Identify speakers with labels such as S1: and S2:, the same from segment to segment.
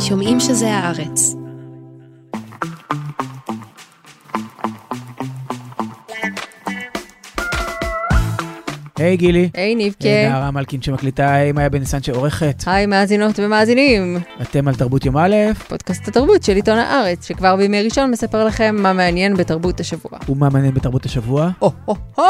S1: שומעים שזה הארץ.
S2: היי גילי.
S3: היי ניבקה.
S2: היי נערה מלכין שמקליטה, היי מאיה בן ניסן שעורכת.
S3: היי מאזינות ומאזינים.
S2: אתם על תרבות יום א',
S3: פודקאסט התרבות של עיתון הארץ, שכבר בימי ראשון מספר לכם מה מעניין בתרבות השבוע.
S2: ומה מעניין בתרבות השבוע?
S3: או, או, או!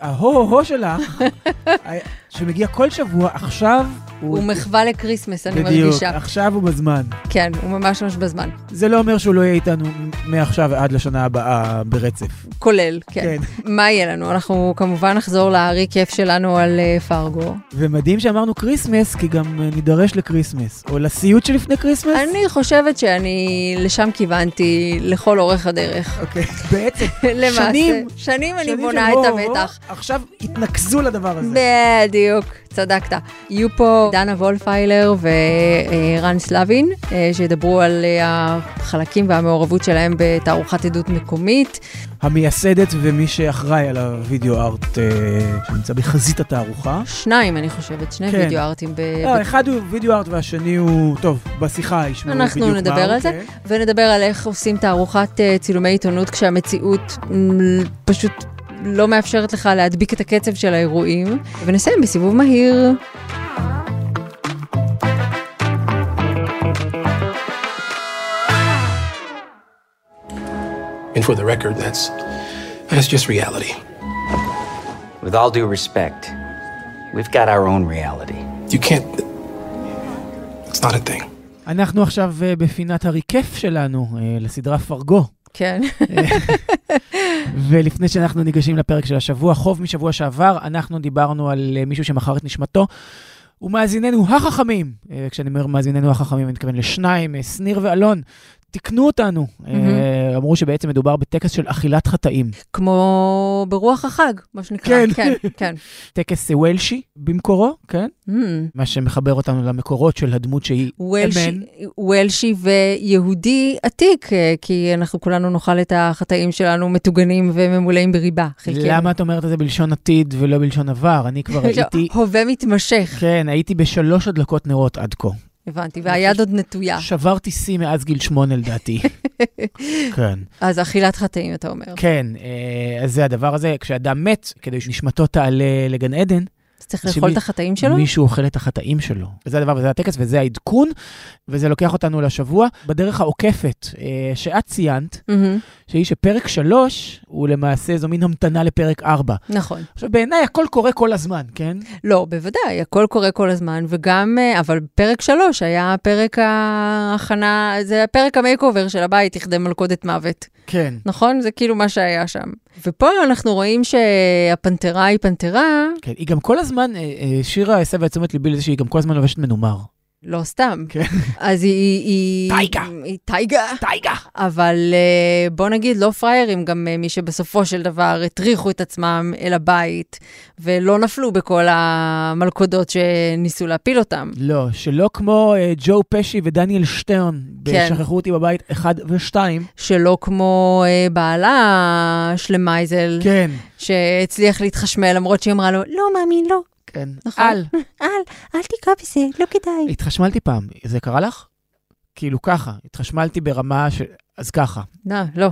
S2: ההו-הו שלך, שמגיע כל שבוע, עכשיו
S3: הוא מחווה לכריסמס, אני
S2: בדיוק,
S3: מרגישה.
S2: עכשיו הוא בזמן.
S3: כן, הוא ממש ממש בזמן.
S2: זה לא אומר שהוא לא יהיה איתנו מעכשיו ועד לשנה הבאה ברצף.
S3: כולל, כן.
S2: כן.
S3: מה יהיה לנו? אנחנו כמובן נחזור לארכיב שלנו על אה, פרגו.
S2: ומדהים שאמרנו כריסמס, כי גם אה, נידרש לכריסמס. או לסיוט שלפני כריסמס.
S3: אני חושבת שאני לשם כיוונתי לכל אורך הדרך.
S2: אוקיי, בעצם,
S3: למעשה.
S2: שנים,
S3: שנים אני
S2: שנים
S3: בונה
S2: של
S3: את המתח.
S2: עכשיו התנקזו לדבר הזה.
S3: בדיוק, צדקת. יהיו פה דנה וולפיילר ורן סלבין, אה, שידברו על אה, החלקים והמעורבות שלהם בתערוכת עדות מקומית.
S2: המייסדת ומי שאחראי על הווידאו ארט אה, שנמצא בחזית התערוכה.
S3: שניים, אני חושבת, שני
S2: כן.
S3: וידאו ארטים. ב-
S2: לא, אחד הוא וידאו ארט והשני הוא, טוב, בשיחה ישמעו בדיוק
S3: אנחנו
S2: מה
S3: נדבר
S2: הוא,
S3: על זה.
S2: כן.
S3: ונדבר על איך עושים תערוכת צילומי עיתונות כשהמציאות פשוט לא מאפשרת לך להדביק את הקצב של האירועים. ונסיים בסיבוב מהיר.
S4: And for the record, that's that's just reality.
S5: With all due respect, we've got our own reality.
S4: You can't. It's not a thing.
S2: אנחנו עכשיו אה, בפינת הריקף שלנו אה, לסדרה פרגו.
S3: כן.
S2: ולפני שאנחנו ניגשים לפרק של השבוע, חוב משבוע שעבר, אנחנו דיברנו על אה, מישהו שמכר את נשמתו. ומאזיננו החכמים, אה, כשאני אומר מאזיננו החכמים, אני מתכוון לשניים, אה, שניר ואלון, תיקנו אותנו. אה, אמרו שבעצם מדובר בטקס של אכילת חטאים.
S3: כמו ברוח החג, מה שנקרא.
S2: כן.
S3: כן, כן.
S2: טקס וולשי במקורו, כן?
S3: Mm.
S2: מה שמחבר אותנו למקורות של הדמות שהיא
S3: וולשי,
S2: אמן.
S3: וולשי ויהודי עתיק, אה, כי אנחנו כולנו נאכל את החטאים שלנו מטוגנים וממולאים בריבה, חלקנו.
S2: למה את אומרת את זה בלשון עתיד ולא בלשון עבר? אני כבר הייתי,
S3: הווה מתמשך,
S2: כן, הייתי בשלוש הדלקות נרות עד כה.
S3: הבנתי, והיד עוד נטויה.
S2: שברתי שיא מאז גיל שמונה לדעתי. כן.
S3: אז אכילת חטאים, אתה אומר.
S2: כן, אה, אז זה הדבר הזה, כשאדם מת, כדי שנשמתו תעלה לגן עדן,
S3: אז צריך לאכול את החטאים שלו?
S2: מישהו אוכל את החטאים שלו. וזה הדבר, וזה הטקס, וזה העדכון, וזה לוקח אותנו לשבוע. בדרך העוקפת, אה, שאת ציינת,
S3: מהמם,
S2: שהיא שפרק שלוש, הוא למעשה, זו מין המתנה לפרק ארבע.
S3: נכון.
S2: עכשיו, בעיניי הכל קורה כל הזמן, כן?
S3: לא, בוודאי, הכל קורה כל הזמן, וגם, אה, אבל פרק שלוש היה פרק ההכנה, זה פרק המייק של הבית, לכדי מלכודת מוות.
S2: כן.
S3: נכון? זה כאילו מה שהיה שם. ופה אנחנו רואים שהפנתרה היא פנתרה,
S2: כן, היא גם כל הזמן, אה, אה, שירה הסבה את תשומת ליבי לזה שהיא גם כל הזמן לובשת מנומר.
S3: לא סתם.
S2: כן.
S3: אז היא... היא
S2: טייגה.
S3: היא טייגה.
S2: טייגה.
S3: אבל אה, בוא נגיד, לא פריירים, גם אה, מי שבסופו של דבר הטריחו את עצמם אל הבית, ולא נפלו בכל המלכודות שניסו להפיל אותם.
S2: לא, שלא כמו אה, ג'ו פשי ודניאל שטרן,
S3: כן.
S2: בשכחו אותי בבית 1 ו-2.
S3: שלא כמו אה, בעלה שלמייזל,
S2: כן.
S3: שהצליח להתחשמל, למרות שהיא אמרה לו, לא, מאמין, לא,
S2: כן.
S3: נכון.
S2: על.
S3: אל, אל תיגע בזה, לא כדאי.
S2: התחשמלתי פעם, זה קרה לך? כאילו ככה, התחשמלתי ברמה ש... אז ככה.
S3: לא, לא.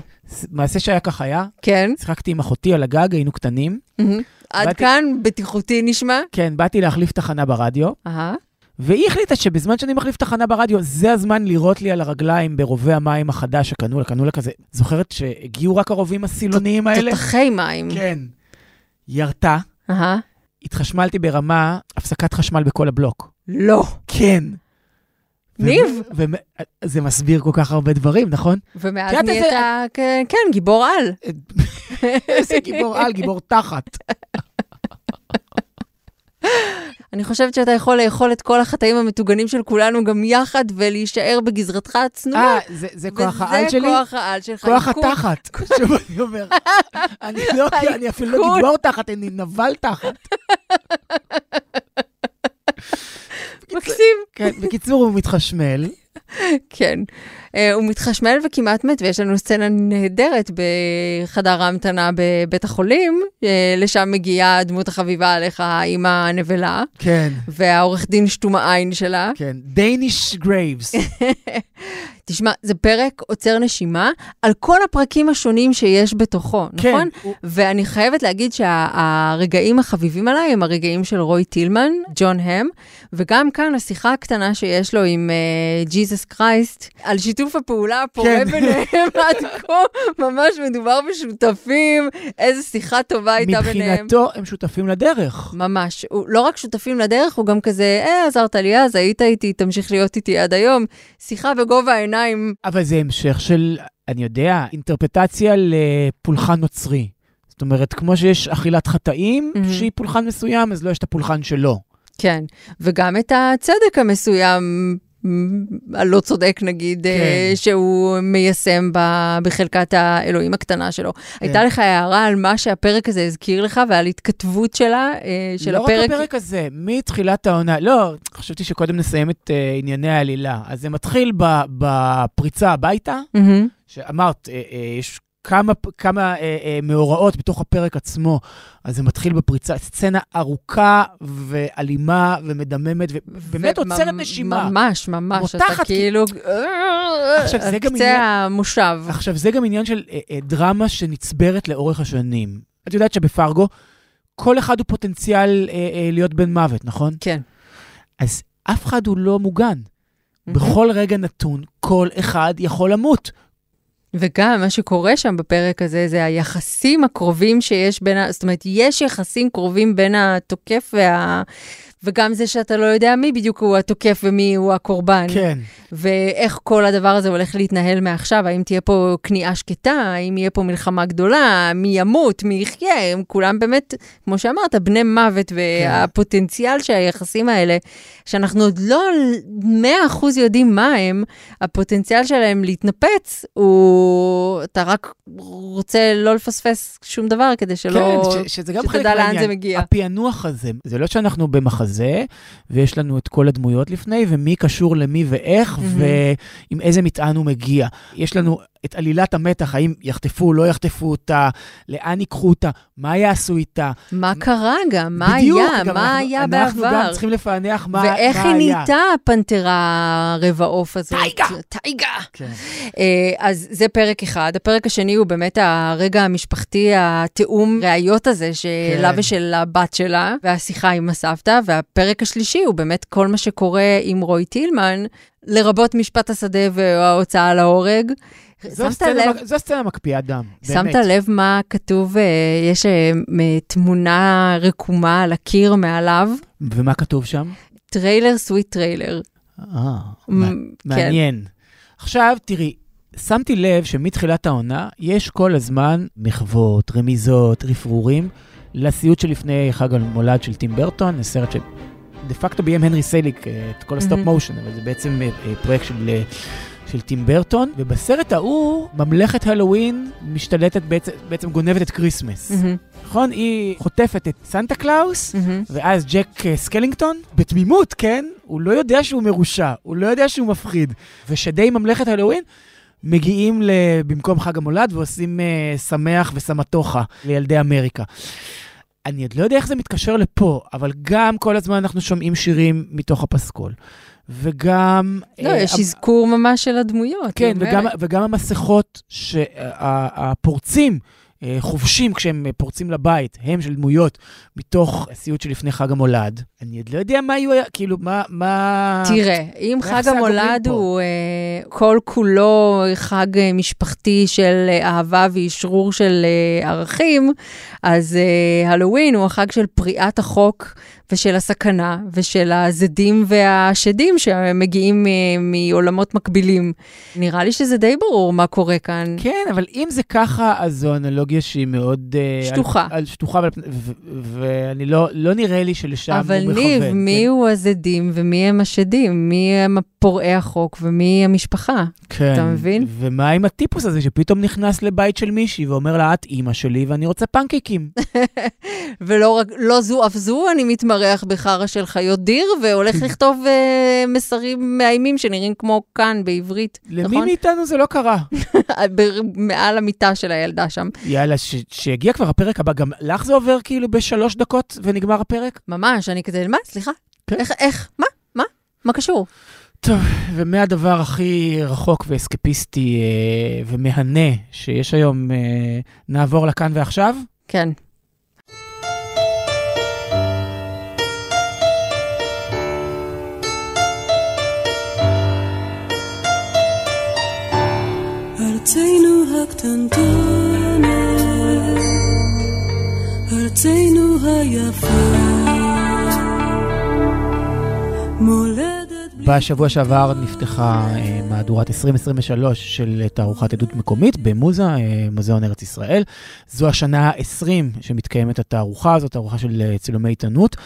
S2: מעשה שהיה כך היה,
S3: כן.
S2: שיחקתי עם אחותי על הגג, היינו קטנים.
S3: עד כאן בטיחותי נשמע.
S2: כן, באתי להחליף תחנה ברדיו,
S3: אהה.
S2: והיא החליטה שבזמן שאני מחליף תחנה ברדיו, זה הזמן לירות לי על הרגליים ברובה המים החדש שקנו לה, קנו לה כזה. זוכרת שהגיעו רק הרובים הסילוניים האלה?
S3: תותחי מים.
S2: כן. ירתה,
S3: אהה.
S2: התחשמלתי ברמה הפסקת חשמל בכל הבלוק.
S3: לא.
S2: כן.
S3: ניב.
S2: ו- ו- זה מסביר כל כך הרבה דברים, נכון?
S3: ומאז נהיית, כן, כן, גיבור על.
S2: איזה גיבור על, גיבור תחת.
S3: אני חושבת שאתה יכול לאכול את כל החטאים המטוגנים של כולנו גם יחד ולהישאר בגזרתך הצנועה.
S2: אה, זה- זה כוח העל שלי?
S3: וזה כוח העל שלך.
S2: כוח. התחת. שוב אני אומר. אני לא, אני אפילו לא. גיבור תחת, אני נבל תחת.
S3: מקסים.
S2: כן, בקיצור, הוא מתחשמל,
S3: כן. אה, הוא מתחשמל וכמעט מת, ויש לנו סצנה נהדרת בחדר ההמתנה בבית החולים, אה, לשם מגיעה הדמות החביבה עליך, האימא הנבלה,
S2: כן,
S3: והעורך דין שתום העין שלה.
S2: כן. דייניש גרייבס.
S3: תשמע, זה פרק עוצר נשימה על כל הפרקים השונים שיש בתוכו,
S2: כן,
S3: נכון?
S2: הוא-
S3: ואני חייבת להגיד שהרגעים החביבים עליי הם הרגעים של רוי טילמן, ג'ון הם, וגם כאן השיחה הקטנה שיש לו עם ג'יזוס uh, קרייסט, על שיתוף הפעולה הפורה
S2: כן.
S3: ביניהם עד כה, ממש מדובר בשותפים, איזה שיחה טובה הייתה ביניהם.
S2: מבחינתו הם שותפים לדרך.
S3: ממש. הוא לא רק שותפים לדרך, הוא גם כזה, אה, עזרת לי אז, היית איתי, תמשיך להיות איתי עד היום. שיחה בגובה העיניים,
S2: אבל זה המשך של, אני יודע, אינטרפטציה לפולחן נוצרי. זאת אומרת, כמו שיש אכילת חטאים,
S3: מהמם.
S2: שהיא פולחן מסוים, אז לא יש את הפולחן שלו.
S3: כן. וגם את הצדק המסוים, הלא צודק נגיד,
S2: כן.
S3: אה, שהוא מיישם ב- בחלקת האלוהים הקטנה שלו.
S2: כן.
S3: הייתה לך הערה על מה שהפרק הזה הזכיר לך ועל התכתבות שלה, אה, של
S2: לא
S3: הפרק?
S2: רק הפרק הזה, מתחילת העונה, לא, חשבתי שקודם נסיים את uh, ענייני העלילה. אז זה מתחיל בפריצה הביתה,
S3: מהמם.
S2: שאמרת, uh, uh, יש כמה, כמה uh, uh, מאורעות בתוך הפרק עצמו, אז זה מתחיל בפריצה, סצנה ארוכה ואלימה ומדממת, ובאמת עוצרת נשימה.
S3: ממש, ממש. אתה
S2: מותחת,
S3: כאילו...
S2: עכשיו, זה גם
S3: קצה
S2: עניין-
S3: המושב.
S2: עכשיו, זה גם עניין של uh, uh, דרמה שנצברת לאורך השנים. את יודעת שבפרגו, כל אחד הוא פוטנציאל uh, uh, להיות בן מוות, נכון?
S3: כן.
S2: אז אף אחד הוא לא מוגן. בכל רגע נתון, כל אחד יכול למות.
S3: וגם מה שקורה שם בפרק הזה, זה היחסים הקרובים שיש בין, ה... זאת אומרת, יש יחסים קרובים בין התוקף וה... וגם זה שאתה לא יודע מי בדיוק הוא התוקף ומי הוא הקורבן.
S2: כן.
S3: ואיך כל הדבר הזה הולך להתנהל מעכשיו, האם תהיה פה כניעה שקטה, האם יהיה פה מלחמה גדולה, מי ימות, מי יחיה, הם כולם באמת, כמו שאמרת, בני מוות, והפוטנציאל שהיחסים האלה, שאנחנו עוד לא 100% יודעים מה הם, הפוטנציאל שלהם להתנפץ, הוא, אתה רק רוצה לא לפספס שום דבר כדי שלא,
S2: כן, ש, שזה גם חלק
S3: שתדע לאן
S2: מהעניין.
S3: זה מגיע.
S2: הפענוח הזה, זה לא שאנחנו במחזה, ויש לנו את כל הדמויות לפני, ומי קשור למי ואיך,
S3: מהמם.
S2: ועם איזה מטען הוא מגיע. יש לנו את עלילת המתח, האם יחטפו, לא יחטפו אותה, לאן ייקחו אותה, מה יעשו איתה.
S3: מה קרה גם? מה
S2: בדיוק,
S3: היה?
S2: גם
S3: מה
S2: אנחנו-
S3: היה
S2: אנחנו
S3: בעבר?
S2: גם צריכים לפענח מה, מה היה.
S3: ואיך היא נהייתה הפנתרה רבע עוף הזאת?
S2: טייגה.
S3: טייגה.
S2: כן.
S3: אה, אז זה פרק אחד. הפרק השני הוא באמת הרגע המשפחתי, התיאום ראיות הזה שלה
S2: כן.
S3: ושל הבת שלה, והשיחה עם הסבתא. והפרק השלישי הוא באמת כל מה שקורה עם רוי טילמן, לרבות משפט השדה וההוצאה להורג.
S2: זו סצנה, שמת
S3: לב,
S2: זו סצנה מקפיאה דם,
S3: שמת
S2: באמת.
S3: לב מה כתוב, אה, יש אה, תמונה רקומה על הקיר מעליו,
S2: ומה כתוב שם?
S3: trailer sweet trailer.
S2: אה,
S3: כן.
S2: מעניין. עכשיו, תראי, שמתי לב שמתחילת העונה יש כל הזמן מחוות, רמיזות, רפרורים לסיוט שלפני חג המולד של טים ברטון, סרט ש... דה פקטו ביים הנרי סליק אה, את כל ה
S3: stop
S2: motion, אבל זה בעצם אה, אה, פרויקט של... של טים ברטון, ובסרט ההוא, ממלכת הלואוין משתלטת, בעצם, בעצם גונבת את כריסמס.
S3: מהמם,
S2: נכון? היא חוטפת את סנטה קלאוס,
S3: מהמם.
S2: ואז ג'ק סקלינגטון, בתמימות, כן? הוא לא יודע שהוא מרושע, הוא לא יודע שהוא מפחיד. ושדי ממלכת הלואוין מגיעים ל... במקום חג המולד ועושים uh, שמח וסמטוחה לילדי אמריקה. אני עוד לא יודע איך זה מתקשר לפה, אבל גם כל הזמן אנחנו שומעים שירים מתוך הפסקול. וגם...
S3: לא,
S2: אה,
S3: יש
S2: המ-
S3: אזכור ממש של הדמויות.
S2: כן, וגם. וגם המסכות שהפורצים אה, חובשים כשהם אה, פורצים לבית, הם של דמויות מתוך הסיוט שלפני חג המולד. אני עוד לא יודע מה יהיו, כאילו, מה... מה...
S3: תראה, אם חג המולד? הוא אה, כל כולו חג אה, משפחתי של אה, אהבה ואשרור של אה, ערכים, אז אה, הלואוין הוא החג של פריעת החוק ושל הסכנה ושל הזדים והשדים שמגיעים אה, מעולמות מקבילים. נראה לי שזה די ברור מה קורה כאן.
S2: כן, אבל אם זה ככה, אז זו אנלוגיה שהיא מאוד... אה,
S3: שטוחה.
S2: על, על שטוחה, ועל פני- ו- ואני לא, לא נראה לי שלשם הוא
S3: אבל
S2: מכוון.
S3: ניב,
S2: כן.
S3: מי הוא הזדים ומי הם השדים? מי הם פורעי החוק ומי המשפחה?
S2: כן.
S3: אתה מבין?
S2: ומה עם הטיפוס הזה שפתאום נכנס לבית של מישהי ואומר לה, את אימא שלי ואני רוצה פנקייקים.
S3: ולא רק, לא זו אף זו, אני מתמרד מתמרח בחרא של חיות דיר, והולך לכתוב אה, מסרים מאיימים שנראים כמו כאן בעברית,
S2: למי
S3: נכון?
S2: מאיתנו זה לא קרה?
S3: מעל המיטה של הילדה שם.
S2: יאללה, ש- שיגיע כבר הפרק הבא, גם לך זה עובר כאילו בשלוש דקות ונגמר הפרק?
S3: ממש, אני כזה, מה? סליחה?
S2: כן.
S3: איך, איך? מה? מה? מה קשור?
S2: טוב, ומהדבר הכי רחוק ואסקפיסטי אה, ומהנה שיש היום, אה, נעבור לכאן ועכשיו?
S3: כן.
S1: ארצנו הקטנטונת, ארצנו היפה, מולדת.
S2: בשבוע שעבר נפתחה אה, מהדורת 2023 של תערוכת עדות מקומית במוזה, אה, מוזיאון ארץ ישראל. זו השנה ה-20 שמתקיימת התערוכה הזאת, תערוכה של אה, צילומי עיתונות.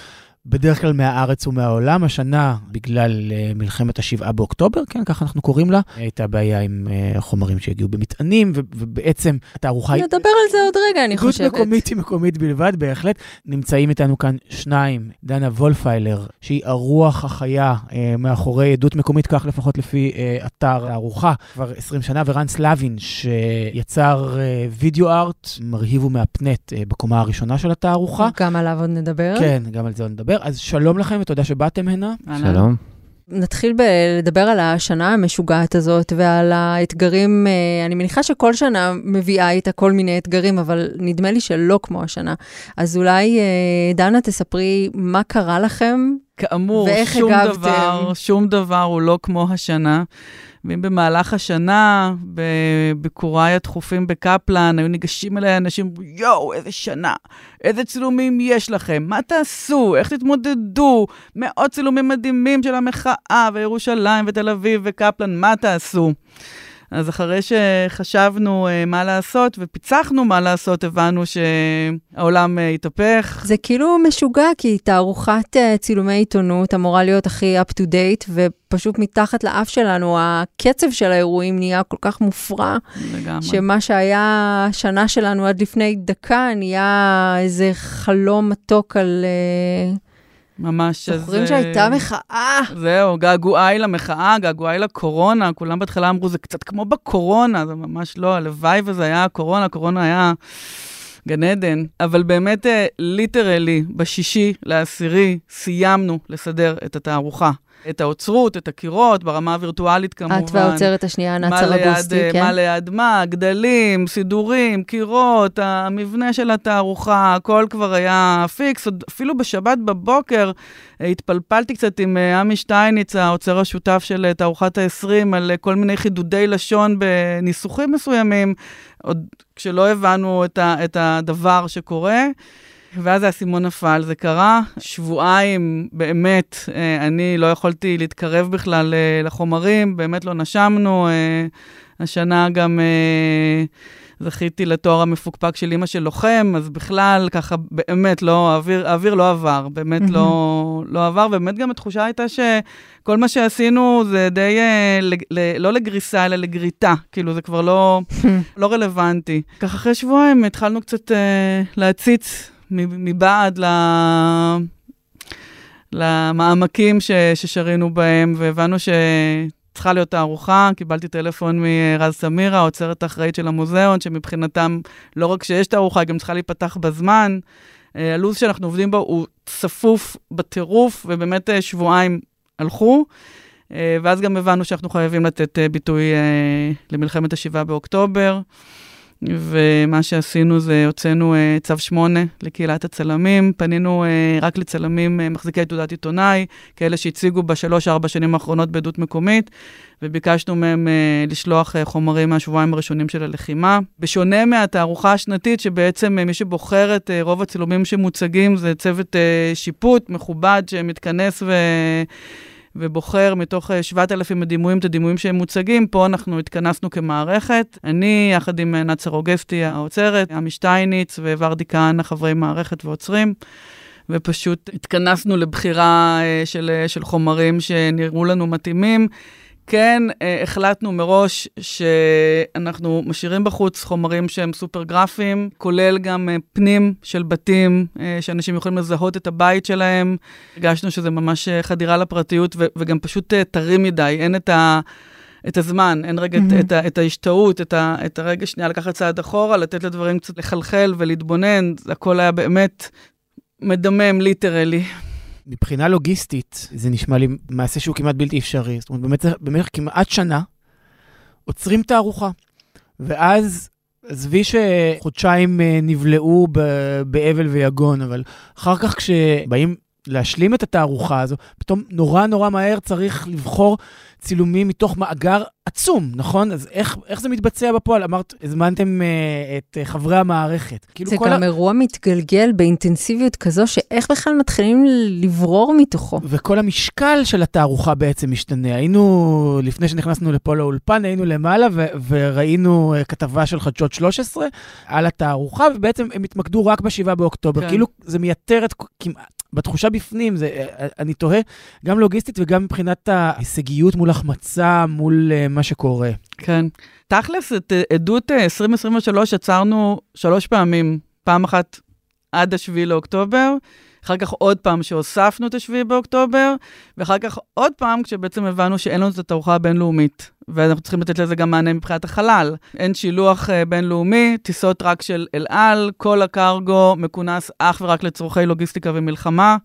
S2: בדרך כלל מהארץ ומהעולם, השנה, בגלל אה, מלחמת השבעה באוקטובר, כן, ככה אנחנו קוראים לה, הייתה בעיה עם אה, חומרים שהגיעו במטענים, ובעצם התערוכה היא...
S3: נדבר על זה עוד רגע, אני
S2: עדות
S3: חושבת.
S2: מקומית היא מקומית בלבד, בהחלט. נמצאים איתנו כאן שניים, דנה וולפיילר, שהיא הרוח החיה אה, מאחורי עדות מקומית, כך לפחות לפי אתר הארוחה, כבר 20 שנה, ורן סלבין, שיצר וידאו ארט מרהיב ומהפנט בקומה הראשונה של התערוכה.
S3: גם עליו עוד נדבר.
S2: כן, גם על זה עוד נדבר. אז שלום לכם ותודה שבאתם הנה.
S6: שלום.
S3: נתחיל בלדבר על השנה המשוגעת הזאת ועל האתגרים. אה, אני מניחה שכל שנה מביאה איתה כל מיני אתגרים, אבל נדמה לי שלא כמו השנה. אז אולי, אה, דנה, תספרי מה קרה לכם.
S6: כאמור, שום
S3: הגבתם?
S6: דבר, שום דבר הוא לא כמו השנה. ואם במהלך השנה, בביקוריי התכופים בקפלן, היו ניגשים אליי אנשים, יואו, איזה שנה, איזה צילומים יש לכם, מה תעשו, איך תתמודדו, מאות צילומים מדהימים של המחאה, וירושלים, ותל אביב, וקפלן, מה תעשו? אז אחרי שחשבנו uh, מה לעשות ופיצחנו מה לעשות, הבנו שהעולם uh, התהפך.
S3: זה כאילו משוגע, כי תערוכת אה, צילומי עיתונות אמורה להיות הכי up to date, ופשוט מתחת לאף שלנו, הקצב של האירועים נהיה כל כך מופרע,
S6: לגמרי.
S3: שמה שהיה השנה שלנו עד לפני דקה, נהיה איזה חלום מתוק על... אה,
S6: ממש. אז,
S3: זוכרים
S6: אה,
S3: שהייתה מחאה?
S6: זהו, געגועי למחאה, געגועי לקורונה, כולם בהתחלה אמרו, זה קצת כמו בקורונה, זה ממש לא, הלוואי וזה היה הקורונה, הקורונה היה גן עדן. אבל באמת, ליטרלי, בשישי לעשירי, סיימנו לסדר את התערוכה. את האוצרות, את הקירות, ברמה הווירטואלית כמובן.
S3: את והאוצרת השנייה,
S6: ליד,
S3: אגוסטי,
S6: אה,
S3: כן?
S6: מה ליד מה, גדלים, סידורים, קירות, המבנה של התערוכה, הכל כבר היה פיקס. אפילו בשבת בבוקר אה, התפלפלתי קצת עם אה, עמי שטייניץ, האוצר השותף של תערוכת ה-20, על כל מיני חידודי לשון בניסוחים מסוימים, עוד כשלא הבנו את, ה, את הדבר שקורה. ואז האסימון נפל, זה קרה. שבועיים, באמת, אה, אני לא יכולתי להתקרב בכלל אה, לחומרים, באמת לא נשמנו. אה, השנה גם זכיתי לתואר המפוקפק של אימא של לוחם, אז בכלל, ככה, באמת, לא, האוויר, האוויר לא עבר, באמת
S3: מהמם.
S6: לא, לא עבר, ובאמת גם התחושה הייתה שכל מה שעשינו זה די, ל, לא לגריסה, אלא לגריטה, כאילו, זה כבר לא, לא רלוונטי. ככה אחרי שבועיים התחלנו קצת אה, להציץ מבעד ל... למעמקים ש, ששרינו בהם, והבנו שצריכה להיות תערוכה. קיבלתי טלפון מרז סמירה, האוצרת האחראית של המוזיאון, שמבחינתם לא רק שיש תערוכה, היא גם צריכה להיפתח בזמן. אה, הלו"ז שאנחנו עובדים בו הוא צפוף בטירוף, ובאמת אה, שבועיים הלכו. אה, ואז גם הבנו שאנחנו חייבים לתת ביטוי למלחמת השבעה באוקטובר. ומה שעשינו זה הוצאנו uh, צו 8 לקהילת הצלמים, פנינו uh, רק לצלמים uh, מחזיקי תעודת עיתונאי, כאלה שהציגו בשלוש-ארבע שנים האחרונות בעדות מקומית, וביקשנו מהם uh, לשלוח uh, חומרים מהשבועיים הראשונים של הלחימה. בשונה מהתערוכה השנתית, שבעצם uh, מי שבוחר את uh, רוב הצילומים שמוצגים זה צוות uh, שיפוט מכובד שמתכנס ו... ובוחר מתוך אה, 7,000 הדימויים את הדימויים שהם מוצגים. פה אנחנו התכנסנו כמערכת. אני, יחד עם אה, נאצר אוגסטי האוצרת, עמי שטייניץ וורדי כהנא, חברי מערכת ועוצרים. ופשוט התכנסנו לבחירה אה, של, אה, של חומרים שנראו לנו מתאימים. כן אה, החלטנו מראש שאנחנו משאירים בחוץ חומרים שהם סופר גרפיים, כולל גם אה, פנים של בתים, אה, שאנשים יכולים לזהות את הבית שלהם. הרגשנו שזה ממש אה, חדירה לפרטיות ו- וגם פשוט אה, טרי מדי, אין את ה... את הזמן, אין רגע mm-hmm. את, את, את ההשתאות, את, ה- את הרגע שנייה לקחת צעד אחורה, לתת לדברים קצת לחלחל ולהתבונן, הכל היה באמת מדמם, literally.
S2: מבחינה לוגיסטית, זה נשמע לי מעשה שהוא כמעט בלתי אפשרי. זאת אומרת, באמת, במשך כמעט שנה עוצרים תערוכה, ואז, עזבי שחודשיים אה, נבלעו באבל ויגון, אבל אחר כך כשבאים להשלים את התערוכה הזו, פתאום נורא נורא מהר צריך לבחור צילומים מתוך מאגר עצום, נכון? אז איך, איך זה מתבצע בפועל? אמרת, הזמנתם אה, את אה, חברי המערכת. כאילו
S3: זה
S2: כל
S3: גם
S2: ה...
S3: אירוע מתגלגל באינטנסיביות כזו, שאיך בכלל מתחילים לברור מתוכו.
S2: וכל המשקל של התערוכה בעצם משתנה. היינו, לפני שנכנסנו לפה לאולפן, היינו למעלה ו- וראינו אה, כתבה של חדשות 13 על התערוכה, ובעצם הם התמקדו רק ב-7 באוקטובר.
S6: כן.
S2: כאילו זה מייתר את כמעט... בתחושה בפנים, זה, אה, אני תוהה, גם לוגיסטית וגם מבחינת ההישגיות מול החמצה, מול uh, מה שקורה.
S6: כן. תכלס, את אה, עדות אה, 2023 עצרנו שלוש פעמים. פעם אחת עד ה-7 לאוקטובר, אחר כך עוד פעם שהוספנו את ה-7 באוקטובר, ואחר כך עוד פעם כשבעצם הבנו שאין לנו את התערוכה הבינלאומית, ואנחנו צריכים לתת לזה גם מענה מבחינת החלל. אין שילוח בינלאומי, טיסות רק של אל על, כל הקרגו מכונס אך ורק לצורכי לוגיסטיקה ומלחמה.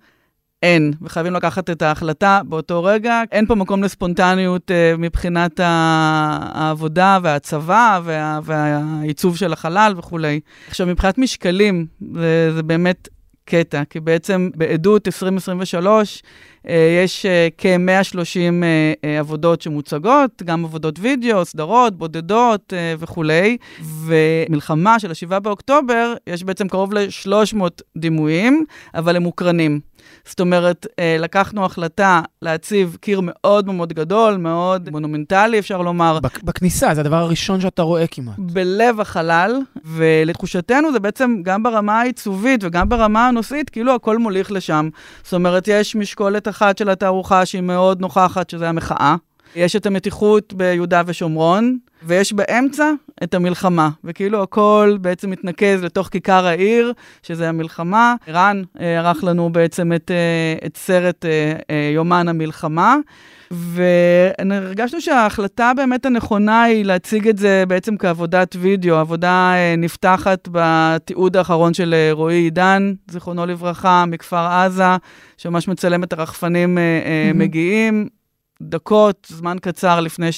S6: אין, וחייבים לקחת את ההחלטה באותו רגע. אין פה מקום לספונטניות uh, מבחינת העבודה והצבא וה- והעיצוב של החלל וכולי. עכשיו, מבחינת משקלים, זה, זה באמת קטע, כי בעצם בעדות 2023 uh, יש uh, כ-130 uh, uh, עבודות שמוצגות, גם עבודות וידאו, סדרות, בודדות וכולי, ומלחמה של ה-7 באוקטובר, יש בעצם קרוב ל-300 דימויים, אבל הם מוקרנים. זאת אומרת, אה, לקחנו החלטה להציב קיר מאוד מאוד גדול, מאוד מונומנטלי, אפשר לומר,
S2: בק- בכניסה, זה הדבר הראשון שאתה רואה כמעט.
S6: בלב החלל, ולתחושתנו זה בעצם גם ברמה העיצובית וגם ברמה הנושאית, כאילו הכל מוליך לשם. זאת אומרת, יש משקולת אחת של התערוכה שהיא מאוד נוכחת, שזה המחאה. יש את המתיחות ביהודה ושומרון, ויש באמצע את המלחמה, וכאילו הכל בעצם מתנקז לתוך כיכר העיר, שזה המלחמה. רן אה, ערך לנו בעצם את, אה, את סרט אה, אה, יומן המלחמה, והרגשנו שההחלטה באמת הנכונה היא להציג את זה בעצם כעבודת וידאו, עבודה אה, נפתחת בתיעוד האחרון של אה, רועי עידן, זיכרונו לברכה, מכפר עזה, שממש מצלם את הרחפנים אה, אה. מגיעים, דקות, זמן קצר לפני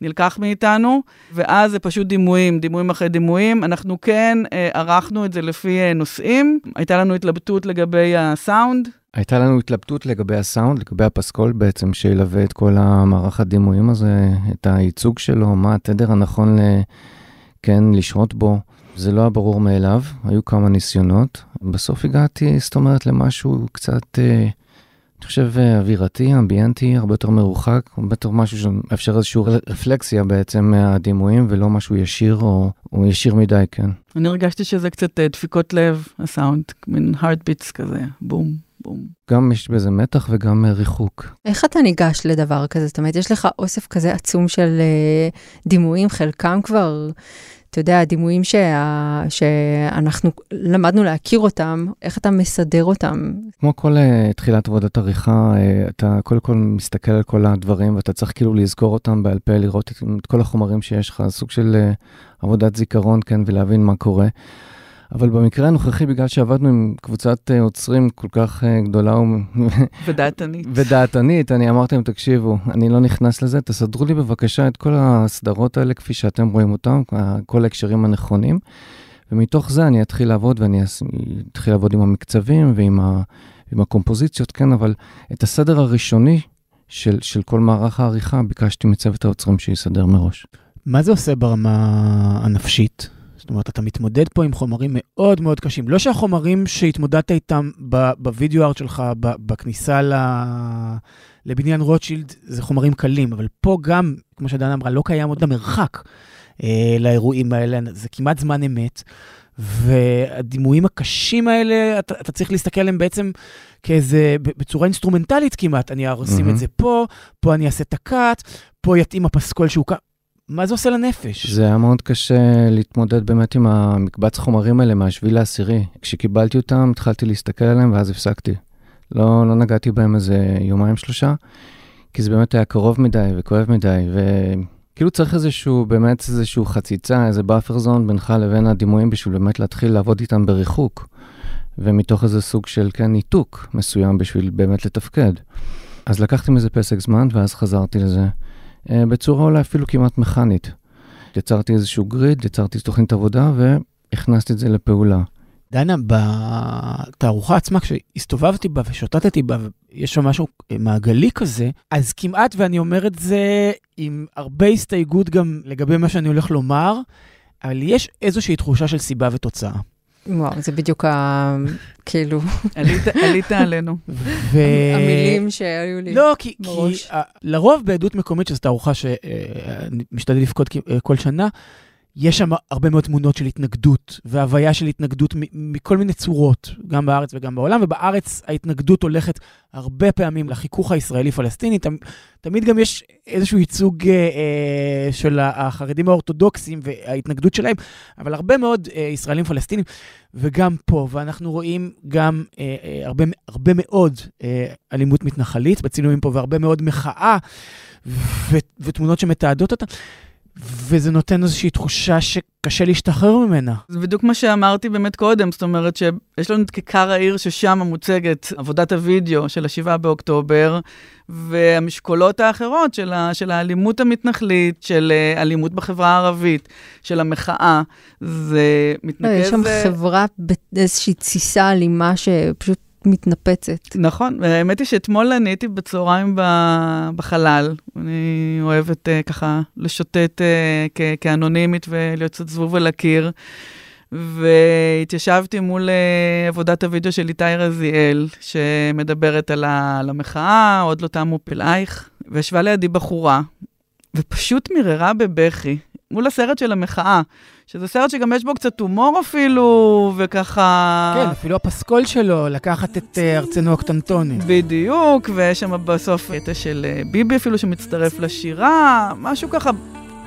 S6: שנלקח מאיתנו, ואז זה פשוט דימויים, דימויים אחרי דימויים. אנחנו כן אה, ערכנו את זה לפי אה, נושאים, הייתה לנו התלבטות לגבי הסאונד,
S7: הייתה לנו התלבטות לגבי הסאונד, לגבי הפסקול בעצם, שילווה את כל המערך הדימויים הזה, את הייצוג שלו, מה התדר הנכון ל... כן, לשהות בו. זה לא היה ברור מאליו, היו כמה ניסיונות. בסוף הגעתי, זאת אומרת, למשהו קצת, אה, אני חושב, אה, אווירתי, אמביינטי, הרבה יותר מרוחק, הרבה יותר משהו שמאפשר איזושהי רפלקסיה בעצם מהדימויים, ולא משהו ישיר או, או ישיר מדי, כן.
S6: אני הרגשתי שזה קצת אה, דפיקות לב, הסאונד, מין heartbeats כזה, בום, בום.
S7: גם יש בזה מתח וגם אה, ריחוק.
S3: איך אתה ניגש לדבר כזה? זאת אומרת, יש לך אוסף כזה עצום של uh, דימויים, חלקם כבר, אתה יודע, דימויים שה, שאנחנו למדנו להכיר אותם, איך אתה מסדר אותם?
S7: כמו כל uh, תחילת עבודת עריכה, uh, אתה קודם כל מסתכל על כל הדברים ואתה צריך כאילו לזכור אותם בעל פה, לראות את, את כל החומרים שיש לך, סוג של uh, עבודת זיכרון, כן, ולהבין מה קורה. אבל במקרה הנוכחי, בגלל שעבדנו עם קבוצת uh, עוצרים כל כך uh, גדולה ו...
S6: ודעתנית.
S7: ודעתנית, אני אמרתי להם, תקשיבו, אני לא נכנס לזה, תסדרו לי בבקשה את כל הסדרות האלה כפי שאתם רואים אותם, כל ההקשרים הנכונים, ומתוך זה אני אתחיל לעבוד ואני אתחיל לעבוד עם המקצבים ועם ה, עם הקומפוזיציות, כן, אבל את הסדר הראשוני של, של כל מערך העריכה ביקשתי מצוות העוצרים שיסדר מראש.
S2: מה זה עושה ברמה הנפשית? זאת אומרת, אתה מתמודד פה עם חומרים מאוד מאוד קשים. לא שהחומרים שהתמודדת איתם בווידאו ארט שלך, בכניסה ל... לבניין רוטשילד, זה חומרים קלים, אבל פה גם, כמו שדנה אמרה, לא קיים עוד המרחק אה, לאירועים האלה, זה כמעט זמן אמת. והדימויים הקשים האלה, אתה, אתה צריך להסתכל עליהם בעצם כאיזה, בצורה אינסטרומנטלית כמעט. אני אשים
S7: מהמם.
S2: את זה פה, פה אני אעשה את הקאט, פה יתאים הפסקול שהוא כאן. מה זה עושה לנפש?
S7: זה היה מאוד קשה להתמודד באמת עם המקבץ חומרים האלה מהשביעי לעשירי. כשקיבלתי אותם, התחלתי להסתכל עליהם ואז הפסקתי. לא, לא נגעתי בהם איזה יומיים שלושה, כי זה באמת היה קרוב מדי וכואב מדי, וכאילו צריך איזשהו, באמת איזשהו חציצה, איזה buffer zone בינך לבין הדימויים בשביל באמת להתחיל לעבוד איתם בריחוק, ומתוך איזה סוג של, כן, ניתוק מסוים בשביל באמת לתפקד. אז לקחתי מזה פסק זמן ואז חזרתי לזה, בצורה אולי אפילו כמעט מכנית. יצרתי איזשהו grid, יצרתי תוכנית עבודה והכנסתי את זה לפעולה.
S2: דנה, בתערוכה עצמה, כשהסתובבתי בה ושוטטתי בה, יש שם משהו אה, מעגלי כזה, אז כמעט, ואני אומר את זה עם הרבה הסתייגות גם לגבי מה שאני הולך לומר, אבל יש איזושהי תחושה של סיבה ותוצאה.
S3: וואו, זה בדיוק ה... כאילו,
S6: עלית- עלית עלינו.
S2: ו...
S3: המילים שהיו לי.
S2: לא, כי, uh, לרוב בעדות מקומית, שזו תערוכה שאני משתדל לפקוד כ- אה, כל שנה, יש שם הרבה מאוד תמונות של התנגדות, והוויה של התנגדות מכל מיני צורות, גם בארץ וגם בעולם, ובארץ ההתנגדות הולכת הרבה פעמים לחיכוך הישראלי-פלסטיני, תמ- תמיד גם יש איזשהו ייצוג אה, אה, של החרדים האורתודוקסים וההתנגדות שלהם, אבל הרבה מאוד אה, ישראלים פלסטינים, וגם פה, ואנחנו רואים גם אה, אה, הרבה, הרבה מאוד אה, אלימות מתנחלית בצילומים פה, והרבה מאוד מחאה, ו- ותמונות שמתעדות אותה. וזה נותן איזושהי תחושה שקשה להשתחרר ממנה.
S6: זה בדיוק מה שאמרתי באמת קודם, זאת אומרת שיש לנו את כיכר העיר ששם מוצגת עבודת הוידאו של ה-7 באוקטובר, והמשקולות האחרות של, ה, של האלימות המתנחלית, של אה, אלימות בחברה הערבית, של המחאה, זה
S3: לא,
S6: מתנקז...
S3: יש שם
S6: אה,
S3: חברה באיזושהי תסיסה אלימה שפשוט מתנפצת.
S6: נכון, האמת היא שאתמול אני הייתי בצהריים בחלל. אני אוהבת uh, ככה לשוטט כ- כאנונימית ולהיות קצת זבוב על הקיר. והתיישבתי מול uh, עבודת הוידאו של איתי רזיאל, שמדברת על, המחאה, עוד לא תמו פלאייך, וישבה לידי בחורה, ופשוט מיררה בבכי, מול הסרט של המחאה, שזה סרט שגם יש בו קצת הומור אפילו, וככה...
S2: כן, אפילו הפסקול שלו, לקחת את אה, ארצנו הקטנטונת.
S6: בדיוק, ויש שם בסוף קטע של אה, ביבי אפילו שמצטרף לשירה, משהו ככה